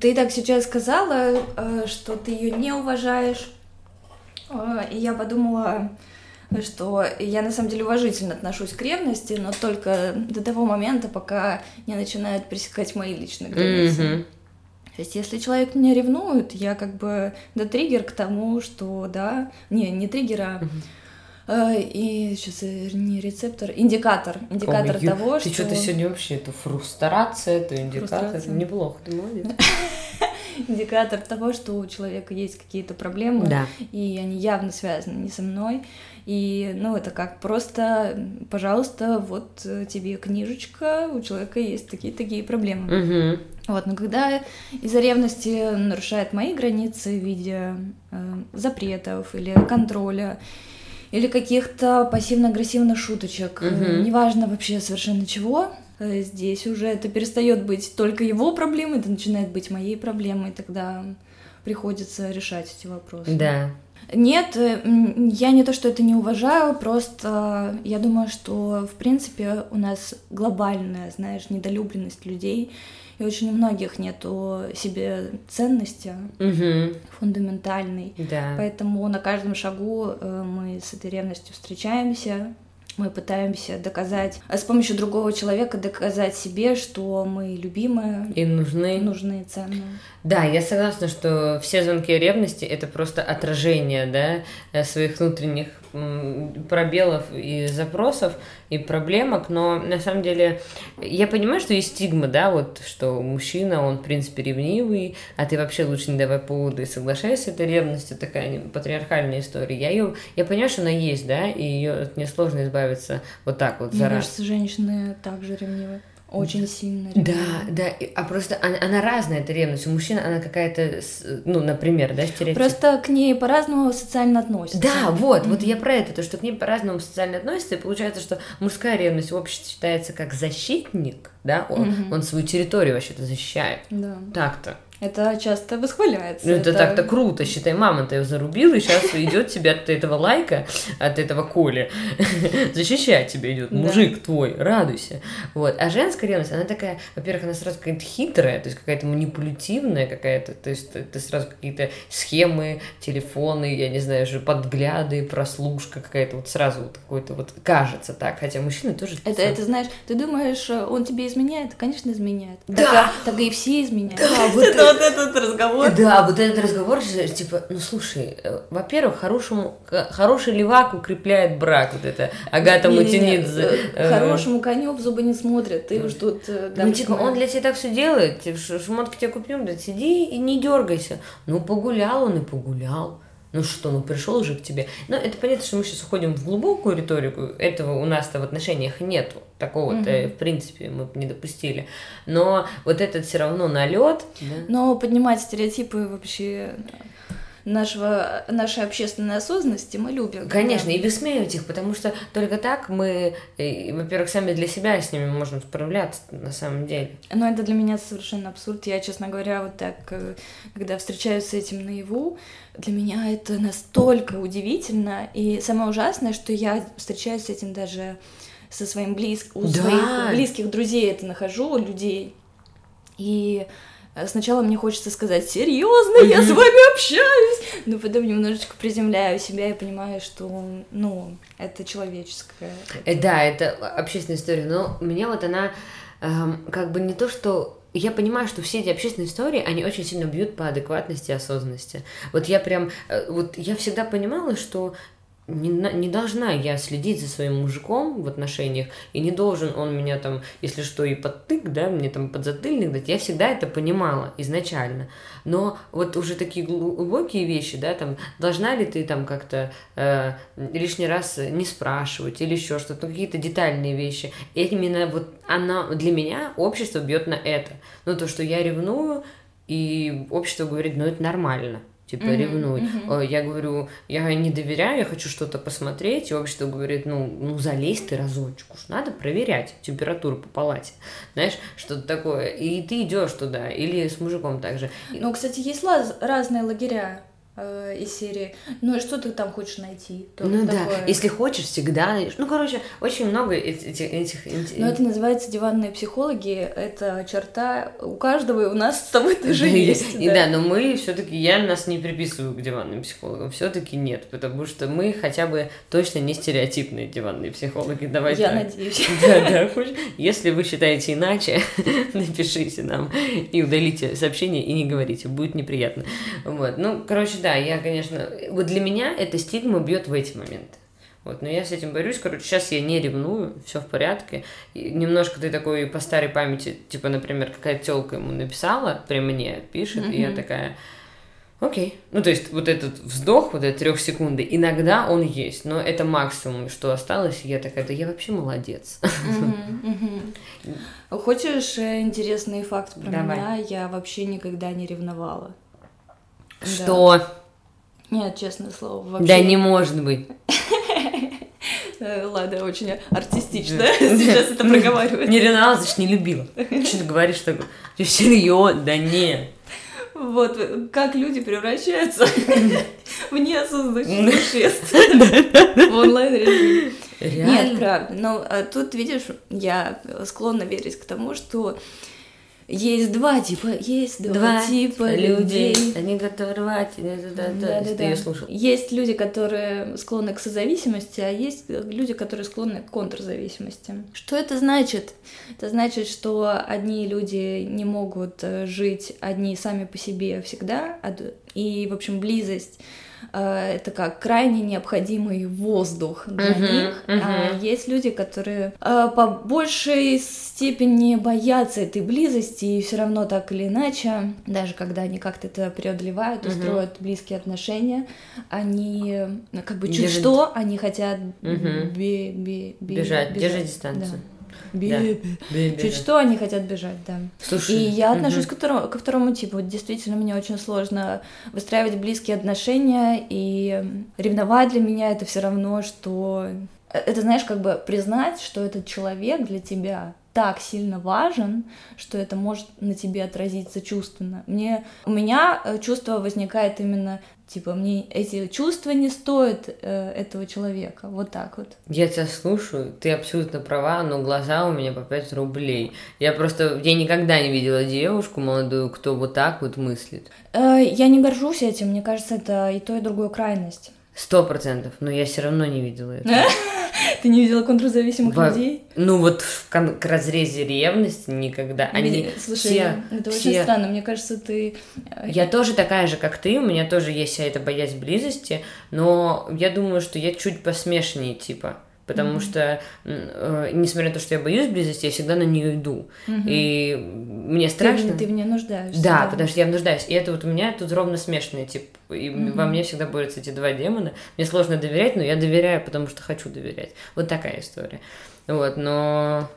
Ты так сейчас сказала, э, что ты ее не уважаешь. Э, и я подумала, что я на самом деле уважительно отношусь к ревности, но только до того момента, пока не начинают пресекать мои личные границы. Mm-hmm. То есть, если человек меня ревнует, я как бы да триггер к тому, что да, не не триггер, а mm-hmm. э, и сейчас не рецептор, индикатор, индикатор Ой, того, ты что... Ты что-то сегодня вообще, это фрустрация, это индикатор, Фрустрация. неплохо, ты молодец. [LAUGHS] Индикатор того, что у человека есть какие-то проблемы, да. и они явно связаны не со мной. И, ну, это как просто, пожалуйста, вот тебе книжечка, у человека есть такие-такие проблемы. Угу. Вот, но когда из-за ревности нарушает мои границы в виде э, запретов или контроля, или каких-то пассивно-агрессивных шуточек, угу. неважно вообще совершенно чего, здесь уже это перестает быть только его проблемой, это начинает быть моей проблемой, тогда приходится решать эти вопросы. Да. Нет, э, я не то, что это не уважаю, просто я думаю, что, в принципе, у нас глобальная, знаешь, недолюбленность людей, и очень у многих нету себе ценности угу. фундаментальной. Да. Поэтому на каждом шагу э, мы с этой ревностью встречаемся, мы пытаемся доказать, а с помощью другого человека доказать себе, что мы любимые и нужны, нужны ценные. Да, я согласна, что все звонки ревности это просто отражение, да, э, своих внутренних пробелов и запросов и проблемок, но на самом деле я понимаю, что есть стигма, да, вот что мужчина, он в принципе ревнивый, а ты вообще лучше не давай поводы и соглашайся, это ревность, это такая патриархальная история. Я ее, я понимаю, что она есть, да, и ее несложно избавиться вот так вот Мне кажется, женщины также ревнивы. Очень сильно Да, да, а просто она, она разная, эта ревность. У мужчин она какая-то, ну, например, да, стереотип. Просто к ней по-разному социально относятся. Да, вот, mm-hmm. вот я про это, то, что к ней по-разному социально относятся, и получается, что мужская ревность в обществе считается как защитник, да, он, mm-hmm. он свою территорию вообще-то защищает. Да. Так-то. Это часто восхваляется. Ну, это, это так-то круто. Считай, мама-то ее зарубила, и сейчас идет тебе от этого лайка, от этого Коли. [LAUGHS] Защищать тебя идет. Мужик да. твой, радуйся. Вот. А женская ревность, она такая, во-первых, она сразу какая-то хитрая, то есть какая-то манипулятивная какая-то, то есть ты сразу какие-то схемы, телефоны, я не знаю, уже подгляды, прослушка какая-то, вот сразу вот какой-то вот кажется так, хотя мужчины тоже... Это, это знаешь, ты думаешь, он тебе изменяет? Конечно, изменяет. Да! Так, так и все изменяют. Да, вот вот этот разговор. Да, вот этот разговор, типа, ну слушай, э, во-первых, хорошему, хороший левак укрепляет брак, вот это Агата Мутинидзе. Э, хорошему коню в зубы не смотрят, ты уж тут... Э, ну, типа, он для тебя так все делает, типа, шмотки тебе купим, да сиди и не дергайся. Ну, погулял он и погулял. Ну что, ну пришел уже к тебе. Ну, это понятно, что мы сейчас уходим в глубокую риторику. Этого у нас-то в отношениях нету. Такого-то, mm-hmm. в принципе, мы не допустили. Но вот этот все равно налет. Да? Но поднимать стереотипы вообще нашего, нашей общественной осознанности мы любим. Конечно, да. и высмеивать их, потому что только так мы, во-первых, сами для себя с ними можем справляться на самом деле. Но это для меня совершенно абсурд. Я, честно говоря, вот так, э, когда встречаюсь с этим наяву, для меня это настолько удивительно. И самое ужасное, что я встречаюсь с этим даже со своим близким, у да. своих близких друзей это нахожу, людей. И Э, сначала мне хочется сказать, серьезно, я с вами общаюсь, но потом немножечко приземляю себя и понимаю, что, ну, это человеческое. Э, да, это общественная история, но у меня вот она эм, как бы не то, что я понимаю, что все эти общественные истории, они очень сильно бьют по адекватности и осознанности. Вот я прям, э, вот я всегда понимала, что не, не должна я следить за своим мужиком в отношениях, и не должен он меня там, если что, и подтык, да, мне там подзатыльник дать. Я всегда это понимала изначально. Но вот уже такие глубокие вещи, да, там, должна ли ты там как-то э, лишний раз не спрашивать или еще что-то, ну, какие-то детальные вещи. И именно вот она, для меня общество бьет на это. Ну, то, что я ревную, и общество говорит, ну, это нормально типа mm-hmm, ревнуй. Mm-hmm. Я говорю, я не доверяю, я хочу что-то посмотреть, и общество говорит, ну, ну залезь ты разочек, уж надо проверять температуру по палате, знаешь, что-то такое. И ты идешь туда, или с мужиком также. Ну, кстати, есть лаз- разные лагеря э, из серии. Ну и что ты там хочешь найти? То ну такое? да, если хочешь, всегда найдешь. Ну, короче, очень много этих... этих, этих... Ну, это называется диванные психологи. Это черта у каждого, и у нас с тобой тоже да, есть. И да, но мы все таки я нас не приписываю к диванным психологам. все таки нет, потому что мы хотя бы точно не стереотипные диванные психологи. Давайте Я так. надеюсь. [LAUGHS] Да, да, Если вы считаете иначе, [LAUGHS] напишите нам и удалите сообщение и не говорите, будет неприятно. Вот, ну, короче, да, я, конечно, вот для меня эта стигма бьет в эти моменты. Вот, но я с этим борюсь. Короче, сейчас я не ревную, все в порядке. И немножко ты такой по старой памяти, типа, например, какая-то телка ему написала, при мне пишет, mm-hmm. и я такая, окей. Ну, то есть, вот этот вздох, вот этот трех секунды, иногда он есть, но это максимум, что осталось, и я такая, да я вообще молодец. [LAUGHS] Хочешь э, интересный факт про меня? Я вообще никогда не ревновала. Что? Нет, честное слово, вообще. Да не может быть. Э, ладно, очень артистично сейчас это проговаривать. Не ревновала, значит, не любила. Что ты говоришь такое? Ты серьезно? Да нет. Вот как люди превращаются [LAUGHS] в неосознанных существ [LAUGHS] в онлайн-режиме. Нет, правда. Но а тут, видишь, я склонна верить к тому, что есть два типа, есть два, два типа людей. людей. Они готовы рвать. Да, да, да, да, да. Я слушал. Есть люди, которые склонны к созависимости, а есть люди, которые склонны к контрзависимости. Что это значит? Это значит, что одни люди не могут э, жить одни сами по себе всегда, и, в общем, близость Э, это как крайне необходимый воздух для uh-huh, них. Uh-huh. А есть люди, которые э, по большей степени боятся этой близости и все равно так или иначе, даже когда они как-то это преодолевают, uh-huh. устроят близкие отношения, они как бы чуть Держит. что, они хотят uh-huh. бе- бе- бе- бежать, бежать. держать дистанцию. Да. Бебе. Чуть что, они хотят бежать, да. Слушай, И я отношусь мгм. ко, второму, ко второму типу. Действительно, мне очень сложно выстраивать близкие отношения, и ревновать для меня это все равно, что... э, Это, знаешь, как бы признать, что этот человек для тебя так сильно важен, что это может на тебе отразиться чувственно. Мне, у меня э, чувство возникает именно, типа, мне эти чувства не стоят э, этого человека. Вот так вот. Я тебя слушаю, ты абсолютно права, но глаза у меня по 5 рублей. Я просто, я никогда не видела девушку молодую, кто вот так вот мыслит. Э, Я не горжусь этим, мне кажется, это и то, и другую крайность. Сто процентов, но я все равно не видела это. [LAUGHS] Ты не видела контрзависимых Во- людей? Ну вот в кон- к разрезе ревности никогда. Они Слушай, все, это очень все- странно. Мне кажется, ты... э, Я тоже такая же, как ты, у меня тоже есть вся эта боязнь близости, но я думаю, что я чуть посмешнее типа. Потому что, м, э, несмотря на то, что я боюсь близости, я всегда на нее иду. Мгм. И мне Ты, страшно. в- ты в ней нуждаешься. Да, потому что я нуждаюсь. И это вот у меня тут ровно смешанные, типа, и Мгм. во мне всегда борются эти два демона. Мне сложно доверять, но я доверяю, потому что хочу доверять. Вот такая история. Вот, но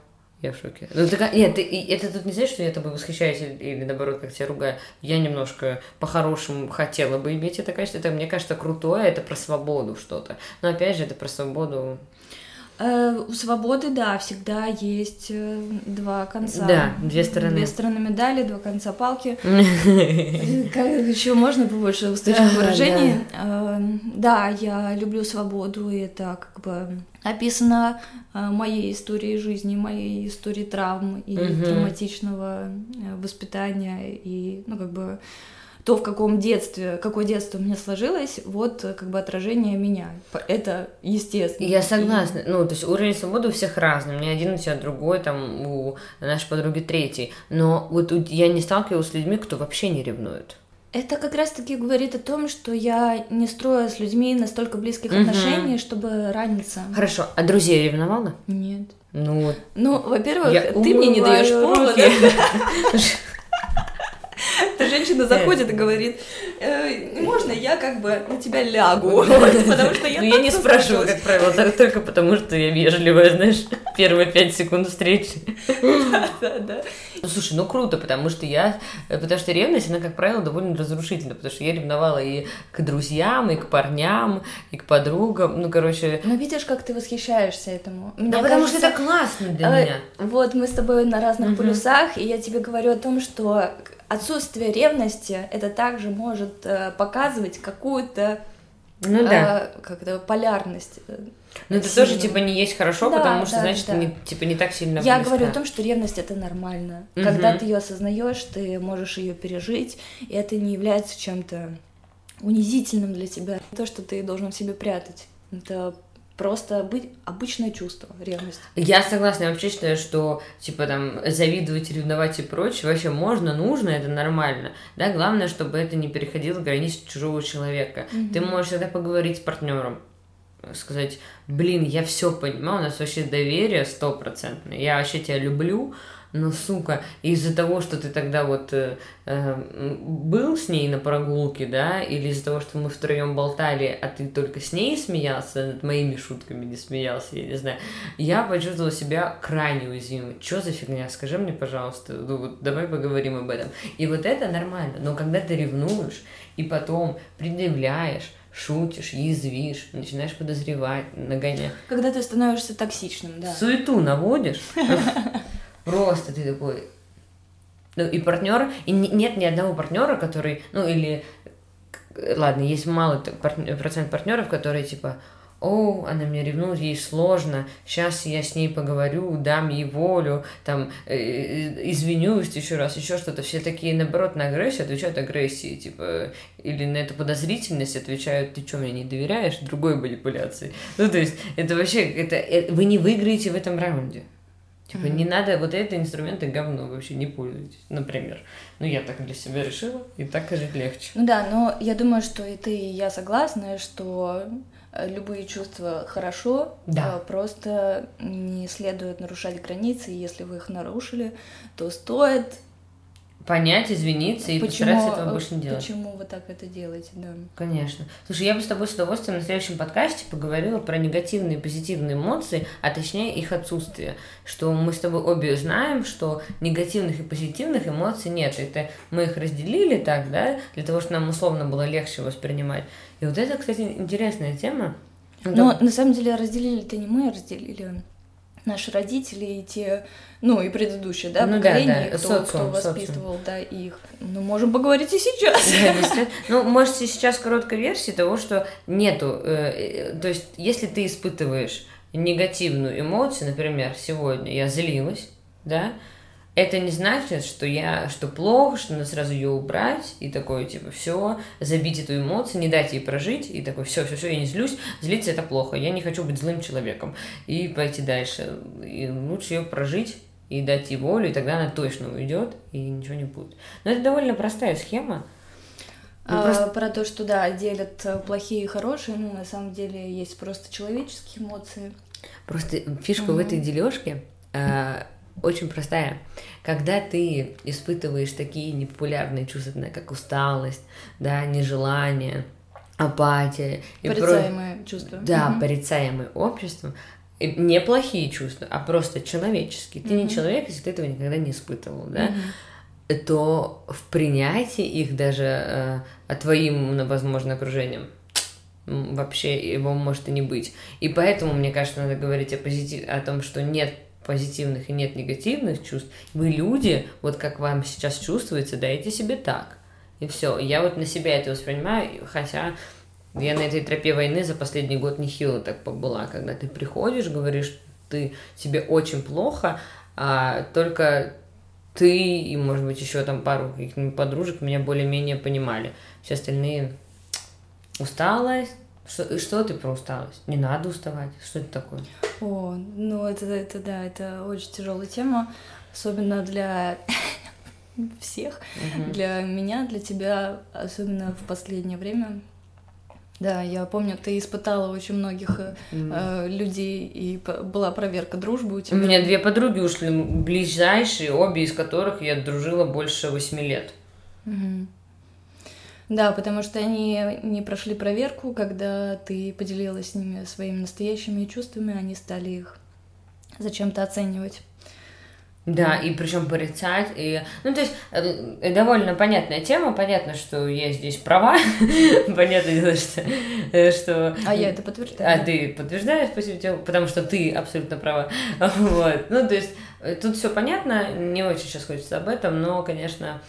я в шоке. Ну, ты, ка- нет, ты, это тут не значит, что я тобой восхищаюсь или, или наоборот, как тебя ругаю. Я немножко по-хорошему хотела бы иметь это качество. Это, мне кажется, крутое, это про свободу что-то. Но опять же, это про свободу. Э, у свободы, да, всегда есть э, два конца. Да, две стороны. Две стороны медали, два конца палки. [LAUGHS] Как еще можно побольше устойчивых выражений? Э, Да, я люблю свободу, и это как бы описано э, моей историей жизни, моей историей травм и травматичного э, воспитания, и, ну, как бы то, в каком детстве, какое детство у меня сложилось, вот э, как бы отражение меня. Это естественно. Я согласна. Ну, то есть уровень свободы у всех разный. У меня один, у тебя другой, там у нашей подруги третий. Но вот я не сталкивалась с людьми, кто вообще не ревнует. Это как раз-таки говорит о том, что я не строю с людьми настолько близких Мгм. отношений, чтобы раниться. Хорошо, а друзей ревновала? Нет. Ну. Ну, во-первых, ты мне не даешь повода. [LAUGHS] Эта женщина заходит и говорит, «Э, можно я как бы на тебя лягу? [LAUGHS] Потому что я Ну, я не соскучилась». спрашиваю, как правило, так- только потому, что я вежливая, знаешь, первые пять секунд встречи. Да, да. Ну, слушай, ну круто, потому что я... э, Потому что ревность, она, как правило, довольно разрушительна, потому что я ревновала и к друзьям, и к парням, и к подругам, ну, короче... Но видишь, как ты восхищаешься этому. Да потому что это классно для э, меня. Вот мы с тобой на разных полюсах, и я тебе говорю о том, что отсутствие ревности это также может э, показывать какую-то Ну да. э, как это, полярность. э, Но это сильно. тоже, типа, не есть хорошо, Да, потому что, да, значит, да. не, типа, не так сильно Я близко. говорю о том, что ревность это нормально. Мгм. Когда ты ее осознаешь, ты можешь ее пережить, и это не является чем-то унизительным для тебя. То, что ты должен в себе прятать. Это просто быть обычное чувство, ревность. Я согласна, я вообще считаю, что, типа, там, завидовать, ревновать и прочее вообще можно, нужно, это нормально, да, главное, чтобы это не переходило границ чужого человека. Ты можешь всегда поговорить с партнером, сказать, блин, я все понимаю, у нас вообще доверие стопроцентное, я вообще тебя люблю, но, сука, из-за того, что ты тогда вот э, э, был с ней на прогулке, да, или из-за того, что мы втроем болтали, а ты только с ней смеялся, над моими шутками не смеялся, я не знаю, я почувствовала себя крайне уязвимой. Что за фигня? Скажи мне, пожалуйста, ну вот давай поговорим об этом. И вот это нормально, но когда ты ревнуешь и потом предъявляешь, шутишь, язвишь, начинаешь подозревать, нагонять, Когда ты становишься токсичным, да. суету наводишь, [LAUGHS] просто ты такой... Ну, и партнер, и не- нет ни одного партнера, который, ну, или, ладно, есть малый процент партнеров, которые, типа, о, она меня ревнует, ей сложно, сейчас я с ней поговорю, дам ей волю, там, э, э, извинюсь еще раз, еще что-то. Все такие, наоборот, на агрессию отвечают агрессией, типа, или на эту подозрительность отвечают, ты что, мне не доверяешь, другой манипуляции. Ну, то есть, это вообще, это, э, вы не выиграете в этом раунде. Типа, не надо, вот это инструменты говно, вообще не пользуйтесь, например. Ну, я так для себя решила, и так жить легче. Ну да, но я думаю, что и ты, и я согласны, что э, любые чувства хорошо, Да. э, просто не следует нарушать границы, и если вы их нарушили, то стоит понять, извиниться и Почему, постараться этого больше не делать. Почему вы так это делаете, да? Конечно. Слушай, я бы с тобой с удовольствием на следующем подкасте поговорила про негативные и позитивные эмоции, а точнее их отсутствие. Что мы с тобой обе знаем, что негативных и позитивных эмоций нет. Это мы их разделили так, да, для того, чтобы нам условно было легче воспринимать. И вот это, кстати, интересная тема. Но да. на самом деле разделили-то не мы, а разделили наши родители и те, ну и предыдущие, да, ну, поколения, да, да. кто, социум, кто воспитывал, социум. да, их. Ну, можем поговорить и сейчас. Да, ну, может, сейчас короткая версия того, что нету, э, э, то есть, если ты испытываешь негативную эмоцию, например, сегодня я злилась, да, это не значит, что я, что плохо, что надо сразу ее убрать и такое, типа, все, забить эту эмоцию, не дать ей прожить, и такой, все, все, все, я не злюсь, злиться это плохо, я не хочу быть злым человеком, и пойти дальше. И лучше ее прожить и дать ей волю, и тогда она точно уйдет, и ничего не будет. Но это довольно простая схема. Ну, а, просто... Про то, что, да, делят плохие и хорошие, ну, на самом деле, есть просто человеческие эмоции. Просто фишка mm-hmm. в этой дележке э, очень простая. Когда ты испытываешь такие непопулярные чувства, как усталость, да, нежелание, апатия. Порицаемые про... чувства. Да, угу. порицаемые обществом. Неплохие чувства, а просто человеческие. Ты угу. не человек, если ты этого никогда не испытывал, да? Угу. То в принятии их даже э, твоим, возможно, окружением вообще его может и не быть. И поэтому, мне кажется, надо говорить о, позитив... о том, что нет позитивных и нет негативных чувств, вы люди, вот как вам сейчас чувствуется, дайте себе так. И все. Я вот на себя это воспринимаю, хотя я на этой тропе войны за последний год нехило так побыла, когда ты приходишь, говоришь, ты тебе очень плохо, а только ты и, может быть, еще там пару каких-нибудь подружек меня более-менее понимали. Все остальные усталость, что, что ты про усталость? Не надо уставать. Что это такое? О, ну это, это да, это очень тяжелая тема, особенно для [LAUGHS] всех, угу. для меня, для тебя, особенно в последнее время. Да, я помню, ты испытала очень многих mm. э, людей, и была проверка дружбы у тебя. У меня две подруги ушли, ближайшие, обе из которых я дружила больше восьми лет. Да, потому что они не прошли проверку, когда ты поделилась с ними своими настоящими чувствами, они стали их зачем-то оценивать. Да, и причем порицать. И... Ну, то есть, э, довольно понятная тема. Понятно, что я здесь права. [LAUGHS] Понятно дело, что, э, что... А я это подтверждаю. А ты подтверждаешь, спасибо потому что ты абсолютно права. [LAUGHS] Вот. Ну, то есть, э, тут все понятно. Не очень сейчас хочется об этом, но, конечно,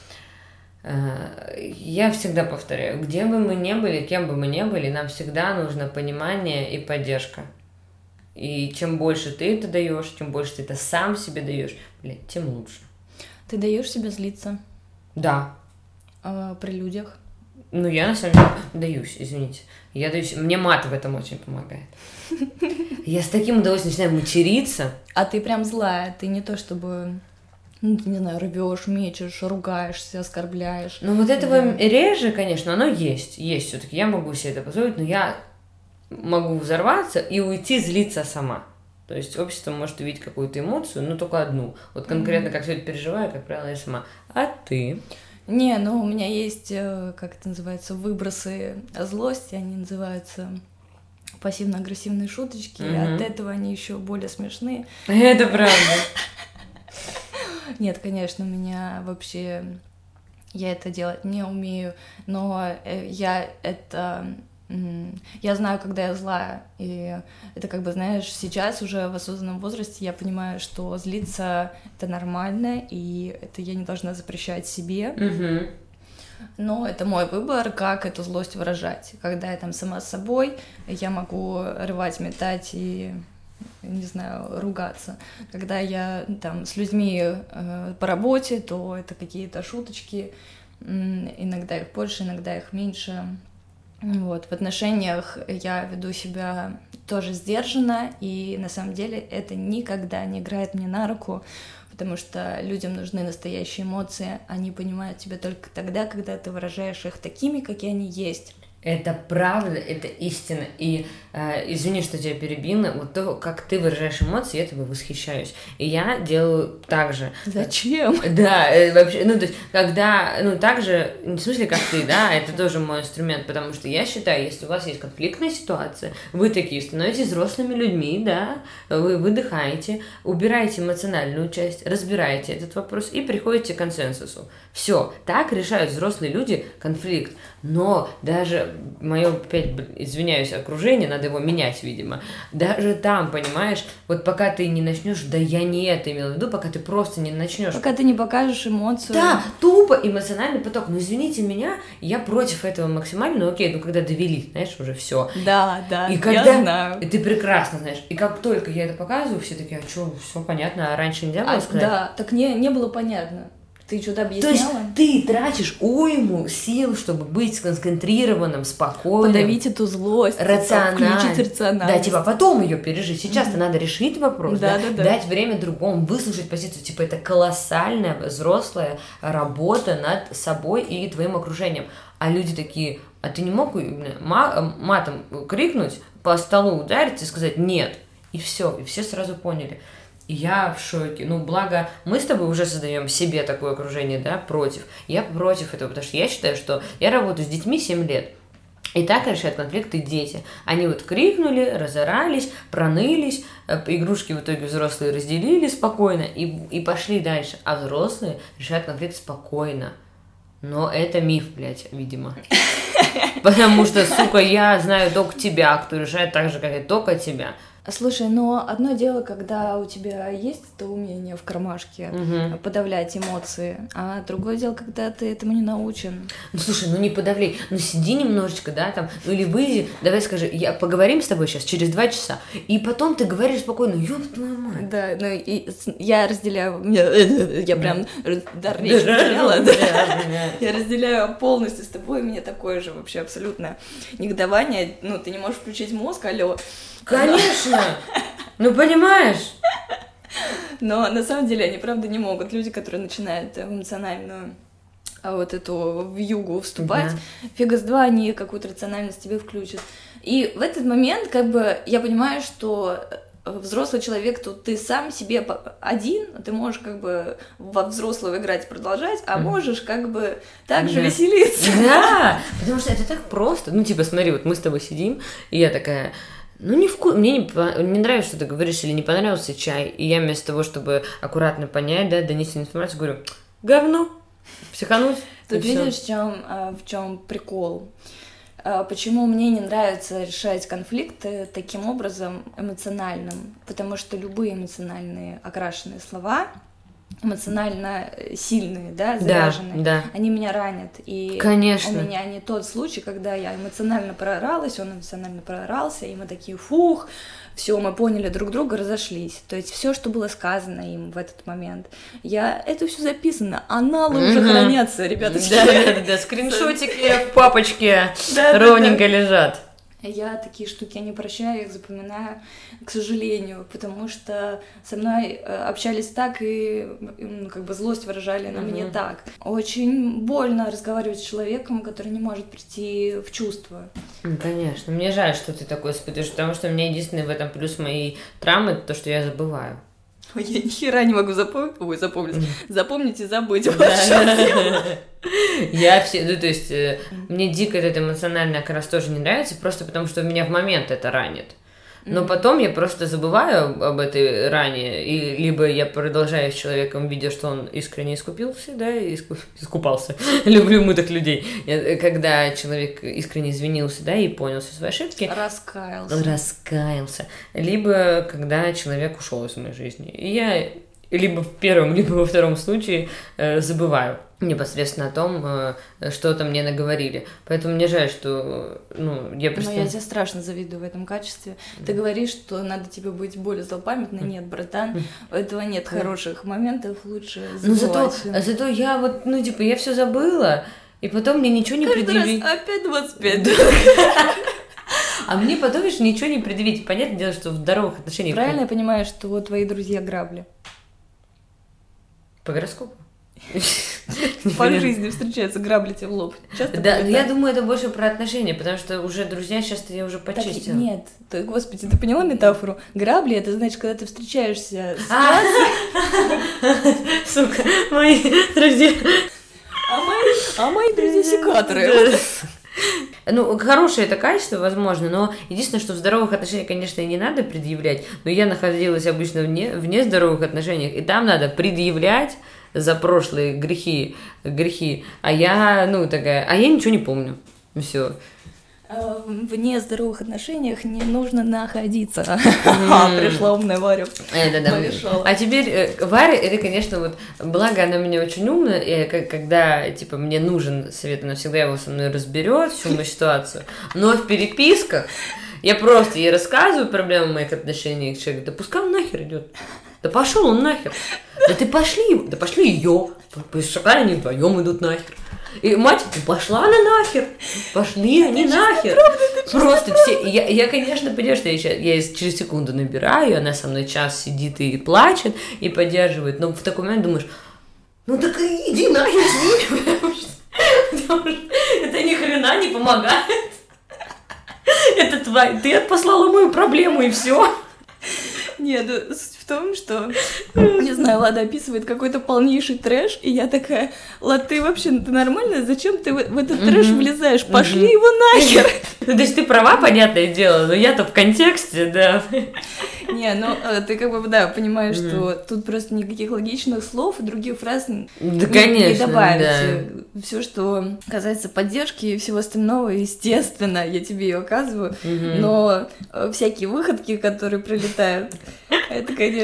я всегда повторяю, где бы мы ни были, кем бы мы ни были, нам всегда нужно понимание и поддержка. И чем больше ты это даешь, чем больше ты это сам себе даешь, блин, тем лучше. Ты даешь себе злиться? Да. А, при людях? Ну, я на самом деле даюсь, извините. Я даюсь. Мне мат в этом очень помогает. [LAUGHS] Я с таким удовольствием начинаю материться. А ты прям злая, ты не то чтобы ну, ты, не знаю, рвешь, мечешь, ругаешься, оскорбляешь. Ну, вот этого да. реже, конечно, оно есть. Есть все-таки. Я могу себе это позволить, но я могу взорваться и уйти злиться сама. То есть общество может увидеть какую-то эмоцию, но только одну. Вот конкретно, mm-hmm. как все это переживаю, как правило, я сама. А ты? Не, ну у меня есть, э, как это называется, выбросы злости, они называются пассивно-агрессивные шуточки, mm-hmm. и от этого они еще более смешные. Это правда. Нет, конечно, у меня вообще я это делать не умею, но э, я это я знаю, когда я злая, и это как бы, знаешь, сейчас уже в осознанном возрасте я понимаю, что злиться это нормально, и это я не должна запрещать себе. Но это мой выбор, как эту злость выражать. Когда я там сама с собой, я могу рвать, метать и не знаю, ругаться. Когда я там с людьми э, по работе, то это какие-то шуточки, иногда их больше, иногда их меньше. Вот, в отношениях я веду себя тоже сдержанно, и на самом деле это никогда не играет мне на руку, потому что людям нужны настоящие эмоции, они понимают тебя только тогда, когда ты выражаешь их такими, какие они есть. Это правда, это истина. И э, извини, что тебя перебила, вот то, как ты выражаешь эмоции, я тобой восхищаюсь. И я делаю так же. Зачем? Да, э, вообще, ну, то есть, когда, ну, так же, не в смысле, как ты, да, это тоже мой инструмент, потому что я считаю, если у вас есть конфликтная ситуация, вы такие становитесь взрослыми людьми, да, вы выдыхаете, убираете эмоциональную часть, разбираете этот вопрос и приходите к консенсусу. Все, так решают взрослые люди конфликт. Но даже мое, опять, извиняюсь, окружение, надо его менять, видимо. Даже там, понимаешь, вот пока ты не начнешь, да я не это имел в виду, пока ты просто не начнешь. Пока ты не покажешь эмоцию. Да, тупо эмоциональный поток. Ну извините меня, я против этого максимально, ну окей, ну когда довели, знаешь, уже все. Да, да. И когда я знаю. И ты прекрасно знаешь. И как только я это показываю, все такие, а что, все понятно, а раньше нельзя было А, сказать? да, так не, не было понятно. Ты что-то То есть объясняла? ты тратишь уйму сил, чтобы быть сконцентрированным, спокойным. Подавить эту злость, рационально. включить рациональность. Да, типа потом ее пережить. Сейчас-то надо решить вопрос, Да, да, да, да. дать время другому, выслушать позицию. Типа это колоссальная взрослая работа над собой и твоим окружением. А люди такие, а ты не мог э, ма- матом крикнуть, по столу ударить и сказать нет. И все, и все сразу поняли. И я в шоке. Ну, благо, мы с тобой уже создаем себе такое окружение, да, против. Я против этого, потому что я считаю, что я работаю с детьми 7 лет. И так решают конфликты дети. Они вот крикнули, разорались, пронылись, э, игрушки в итоге взрослые разделили спокойно и, и пошли дальше. А взрослые решают конфликт спокойно. Но это миф, блядь, видимо. [LAUGHS] Потому что, сука, я знаю только тебя, кто решает так же, как и только тебя. Слушай, но одно дело, когда у тебя есть это умение в кармашке Мгм. подавлять эмоции, а другое дело, когда ты этому не научен. Ну слушай, ну не подавляй, ну сиди немножечко, да, там, ну или выйди, давай скажи, я поговорим с тобой сейчас через два часа, и потом ты говоришь спокойно, ёб твою мать. Да, ну и я разделяю, [LAUGHS] я прям дар речи потеряла, да. Я разделяю полностью с тобой, у меня такое же вообще абсолютно негодование. Ну, ты не можешь включить мозг, алло. Конечно, ну понимаешь. Но на самом деле они, правда, не могут. Люди, которые начинают эмоциональную а, вот эту в югу вступать, фига с два они какую-то рациональность тебе включат. И в этот момент, как бы, я понимаю, что э, взрослый человек, тут ты сам себе один, ты можешь как бы во взрослого играть продолжать, а можешь как бы также Да. веселиться. Да, потому что это так просто. Ну, типа, смотри, вот мы с тобой сидим, и я такая, ну, не вку... мне не, не нравится, что ты говоришь, или не понравился чай. И я вместо того, чтобы аккуратно понять, да, донести информацию, говорю, говно, психануть. Тут видишь, в чем, в чем прикол? А, Почему мне не нравится решать конфликты таким образом эмоциональным? Потому что любые эмоциональные окрашенные слова, эмоционально э, сильные, да, Да, заряженные, да. они меня ранят. И Конечно. у меня не тот случай, когда я эмоционально прооралась, он эмоционально проорался, и мы такие, фух, все, мы поняли друг друга, разошлись. То есть все, что было сказано им в этот момент, я это все записано, аналы уже Мгм. хранятся, ребята. Да, да, да, да, скриншотики в папочке Да, да, ровненько лежат. Я такие штуки не прощаю, их запоминаю, к сожалению, потому что со мной э, общались так и м, как бы злость выражали на Мгм. мне так. Очень больно разговаривать с человеком, который не может прийти в чувство. Ну, Конечно, мне жаль, что ты такой испытываешь, потому что у меня единственный в этом плюс моей травмы, то, что я забываю. Ой, Я ни хера не могу запомнить. Ой, запомнить. Запомнить и забыть. Я все, ну, то есть, э, мне дико этот эмоциональный окрас тоже не нравится, просто потому что меня в момент это ранит. Но потом я просто забываю об этой ране, и либо я продолжаю с человеком, видя, что он искренне искупился, да, и иску- искупался. [LAUGHS] Люблю мытых людей. Я- Когда человек искренне извинился, да, и понял все свои ошибки, Раскаялся. раскаялся. Либо когда человек ушел из моей жизни. И я либо в первом, [LAUGHS] либо во втором случае э, забываю непосредственно о том, э, что-то мне наговорили. Поэтому мне жаль, что ну, я Но просто... я тебе страшно завидую в этом качестве. Ты говоришь, что надо тебе быть более злопамятной. Нет, братан, у этого нет хороших моментов, лучше Ну зато, забывать. зато я вот, ну типа, я все забыла, и потом мне ничего не Каждый предъявить. раз опять 25. А мне потом еще ничего не предъявить. Понятное дело, что в здоровых отношениях... Правильно я понимаю, что твои друзья грабли? По гороскопу. [LAUGHS] По жизни встречаются, грабли тебе в лоб. Часто да, я думаю, это больше про отношения, потому что уже друзья часто я уже почистила. нет, ты, господи, ты поняла метафору? Грабли, это значит, когда ты встречаешься с а! Сука, мои друзья. А мои, а мои друзья секаторы. Ну, хорошее это качество, возможно, но единственное, что в здоровых отношениях, конечно, не надо предъявлять, но я находилась обычно вне, в нездоровых отношениях, и там надо предъявлять за прошлые грехи, грехи, а я, ну, такая, а я ничего не помню, все. Э, в нездоровых отношениях не нужно находиться. Mm. [LAUGHS] Пришла умная Варя. Да. А теперь э, Варя, это, конечно, вот, благо она меня очень умная, и когда, типа, мне нужен совет, она всегда его со мной разберет, всю мою ситуацию. Но в переписках я просто ей рассказываю проблемы моих отношений к человеку, да пускай он нахер идет. Да пошел он нахер. Да ты пошли, да пошли ее. Пускай они вдвоем идут нахер. И мать, пошла она нахер, пошли они нахер. Просто все, я, я, конечно, понимаю, что я, сейчас, я через секунду набираю, она со мной час сидит и плачет, и поддерживает, но в такой момент думаешь, ну так иди нахер с ними, [LAUGHS] это ни хрена не помогает. [LAUGHS] Это твоя, ты послала мою проблему и все. Нет, ну, в том, что, [LAUGHS] не знаю, Лада описывает какой-то полнейший трэш, и я такая, Лад, ты вообще, ты нормальная? Зачем ты в, в этот трэш влезаешь? Пошли его нахер! [LAUGHS] Ну, то есть ты права, понятное дело, но я-то в контексте, да. [LAUGHS] Не, ну э, ты как бы, да, понимаешь, что тут просто никаких логичных слов и других фраз да, конечно, не добавить. Все, что касается поддержки и всего остального, естественно, я тебе ее оказываю, но э, всякие выходки, которые прилетают, это, конечно,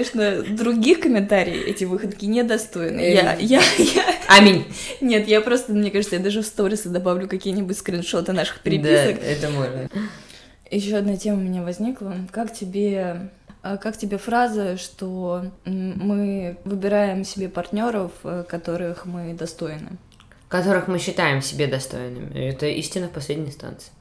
других комментариев эти выходки недостойны. Я, я, я... Аминь. Нет, я просто, мне кажется, я даже в сторисы добавлю какие-нибудь скриншоты наших переписок. Да, это можно. Еще одна тема у меня возникла. Как тебе а как тебе фраза, что мы выбираем себе партнеров, э, которых мы достойны? Которых мы считаем себе достойными. Это истина в последней инстанции.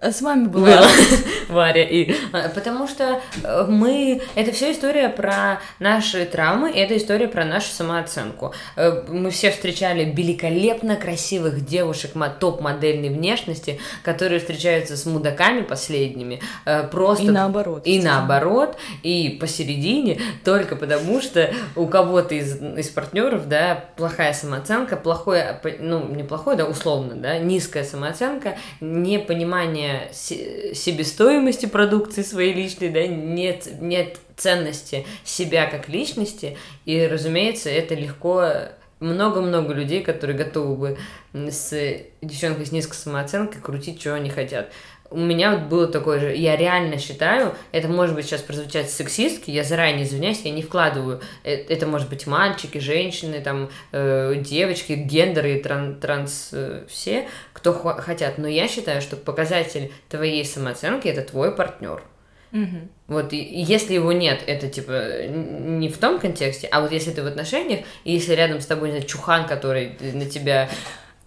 А с вами была. [LAUGHS] [LAUGHS] [LAUGHS] Варя и а, потому что э, мы это все история про наши травмы, и это история про нашу самооценку. Э, мы все встречали великолепно красивых девушек топ-модельной внешности, которые встречаются с мудаками последними, э, просто и наоборот, и наоборот, и посередине только потому что у кого-то из из партнеров, да, плохая самооценка, плохое, ну не плохое, да, условно, да, низкая самооценка, непонимание понимания себестоимости продукции своей личной, да, нет, нет ценности себя как личности, и, разумеется, это легко много-много людей, которые готовы бы с девчонкой с низкой самооценкой крутить, чего они хотят у меня вот было такое же, я реально считаю, это может быть сейчас прозвучать сексистски, я заранее извиняюсь, я не вкладываю, это, это может быть мальчики, женщины, там, э, девочки, гендеры, тран, транс, э, все, кто хотят, но я считаю, что показатель твоей самооценки это твой партнер. Угу. Вот, и, и если его нет, это типа не в том контексте, а вот если ты в отношениях, и если рядом с тобой, не знаю, чухан, который на тебя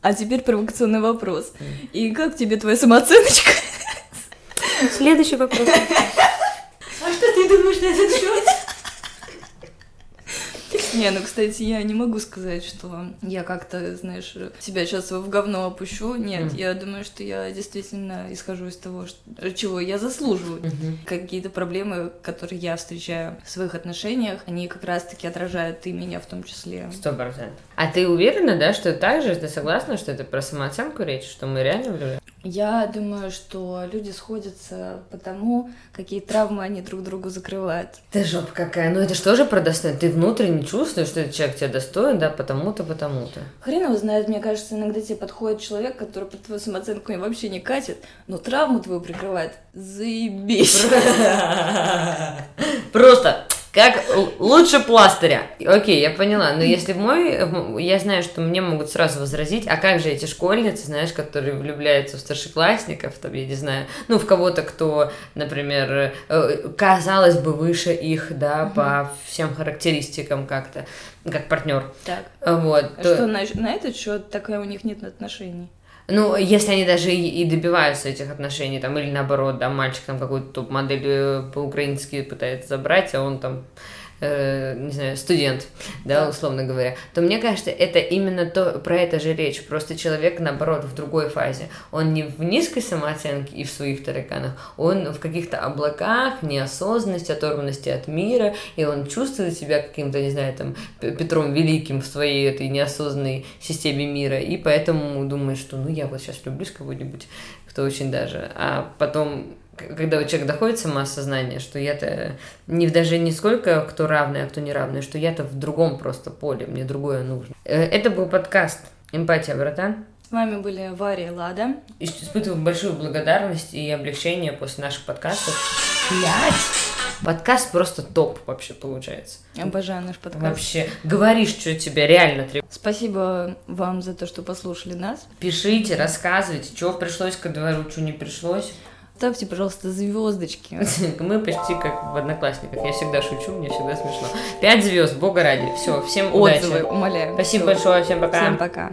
а теперь провокационный вопрос. И как тебе твоя самооценочка? Следующий вопрос. А что ты думаешь на этот счет? Не, ну, кстати, я не могу сказать, что я как-то, знаешь, себя сейчас в говно опущу. Нет, я думаю, что я действительно исхожу из того, чего я заслуживаю. Какие-то проблемы, которые я встречаю в своих отношениях, они как раз-таки отражают и меня в том числе. Сто процентов. А ты уверена, да, что так же, ты согласна, что это про самооценку речь, что мы реально влюблены? Я думаю, что люди сходятся потому, какие травмы они друг другу закрывают. Ты жопа какая. Ну это что же про достоин? Ты внутренне чувствуешь, что этот человек тебя достоин, да, потому-то, потому-то. Хрен его знает, мне кажется, иногда тебе подходит человек, который под твою самооценку вообще не катит, но травму твою прикрывает. Заебись. Просто как лучше пластыря. Окей, я поняла. Но если в мой... Я знаю, что мне могут сразу возразить, а как же эти школьницы, знаешь, которые влюбляются в старшеклассников, там, я не знаю, ну, в кого-то, кто, например, э, казалось бы, выше их, да, угу. по всем характеристикам как-то, как партнер. Так. Вот. А то... что, на, на этот счет такая у них нет отношений? Ну, если они даже и, добиваются этих отношений, там, или наоборот, да, мальчик там какую-то топ-модель э, по-украински пытается забрать, а он там э, не знаю, студент, да, условно говоря, то мне кажется, это именно то, про это же речь. Просто человек, наоборот, в другой фазе. Он не в низкой самооценке и в своих тараканах, он в каких-то облаках, неосознанности, оторванности от мира, и он чувствует себя каким-то, не знаю, там, Петром Великим в своей этой неосознанной системе мира, и поэтому думает, что ну я вот сейчас влюблюсь кого-нибудь, кто очень даже, а потом когда у человека доходит самоосознание, что я-то не даже не сколько кто равный, а кто не равный, что я-то в другом просто поле, мне другое нужно. Э, это был подкаст «Эмпатия, братан». С вами были Варя и Лада. Испытываю большую благодарность и облегчение после наших подкастов. Блять! Подкаст просто топ вообще получается. Обожаю наш подкаст. Вообще, говоришь, что тебя реально требует. Спасибо вам за то, что послушали нас. Пишите, рассказывайте, что пришлось ко двору, что не пришлось. Ставьте, пожалуйста, звездочки. [LAUGHS] Мы почти как в одноклассниках. Я всегда шучу, мне всегда смешно. Пять звезд, бога ради. Все, всем Отзывы, удачи. умоляю. Спасибо Всё. большое, всем пока. Всем пока.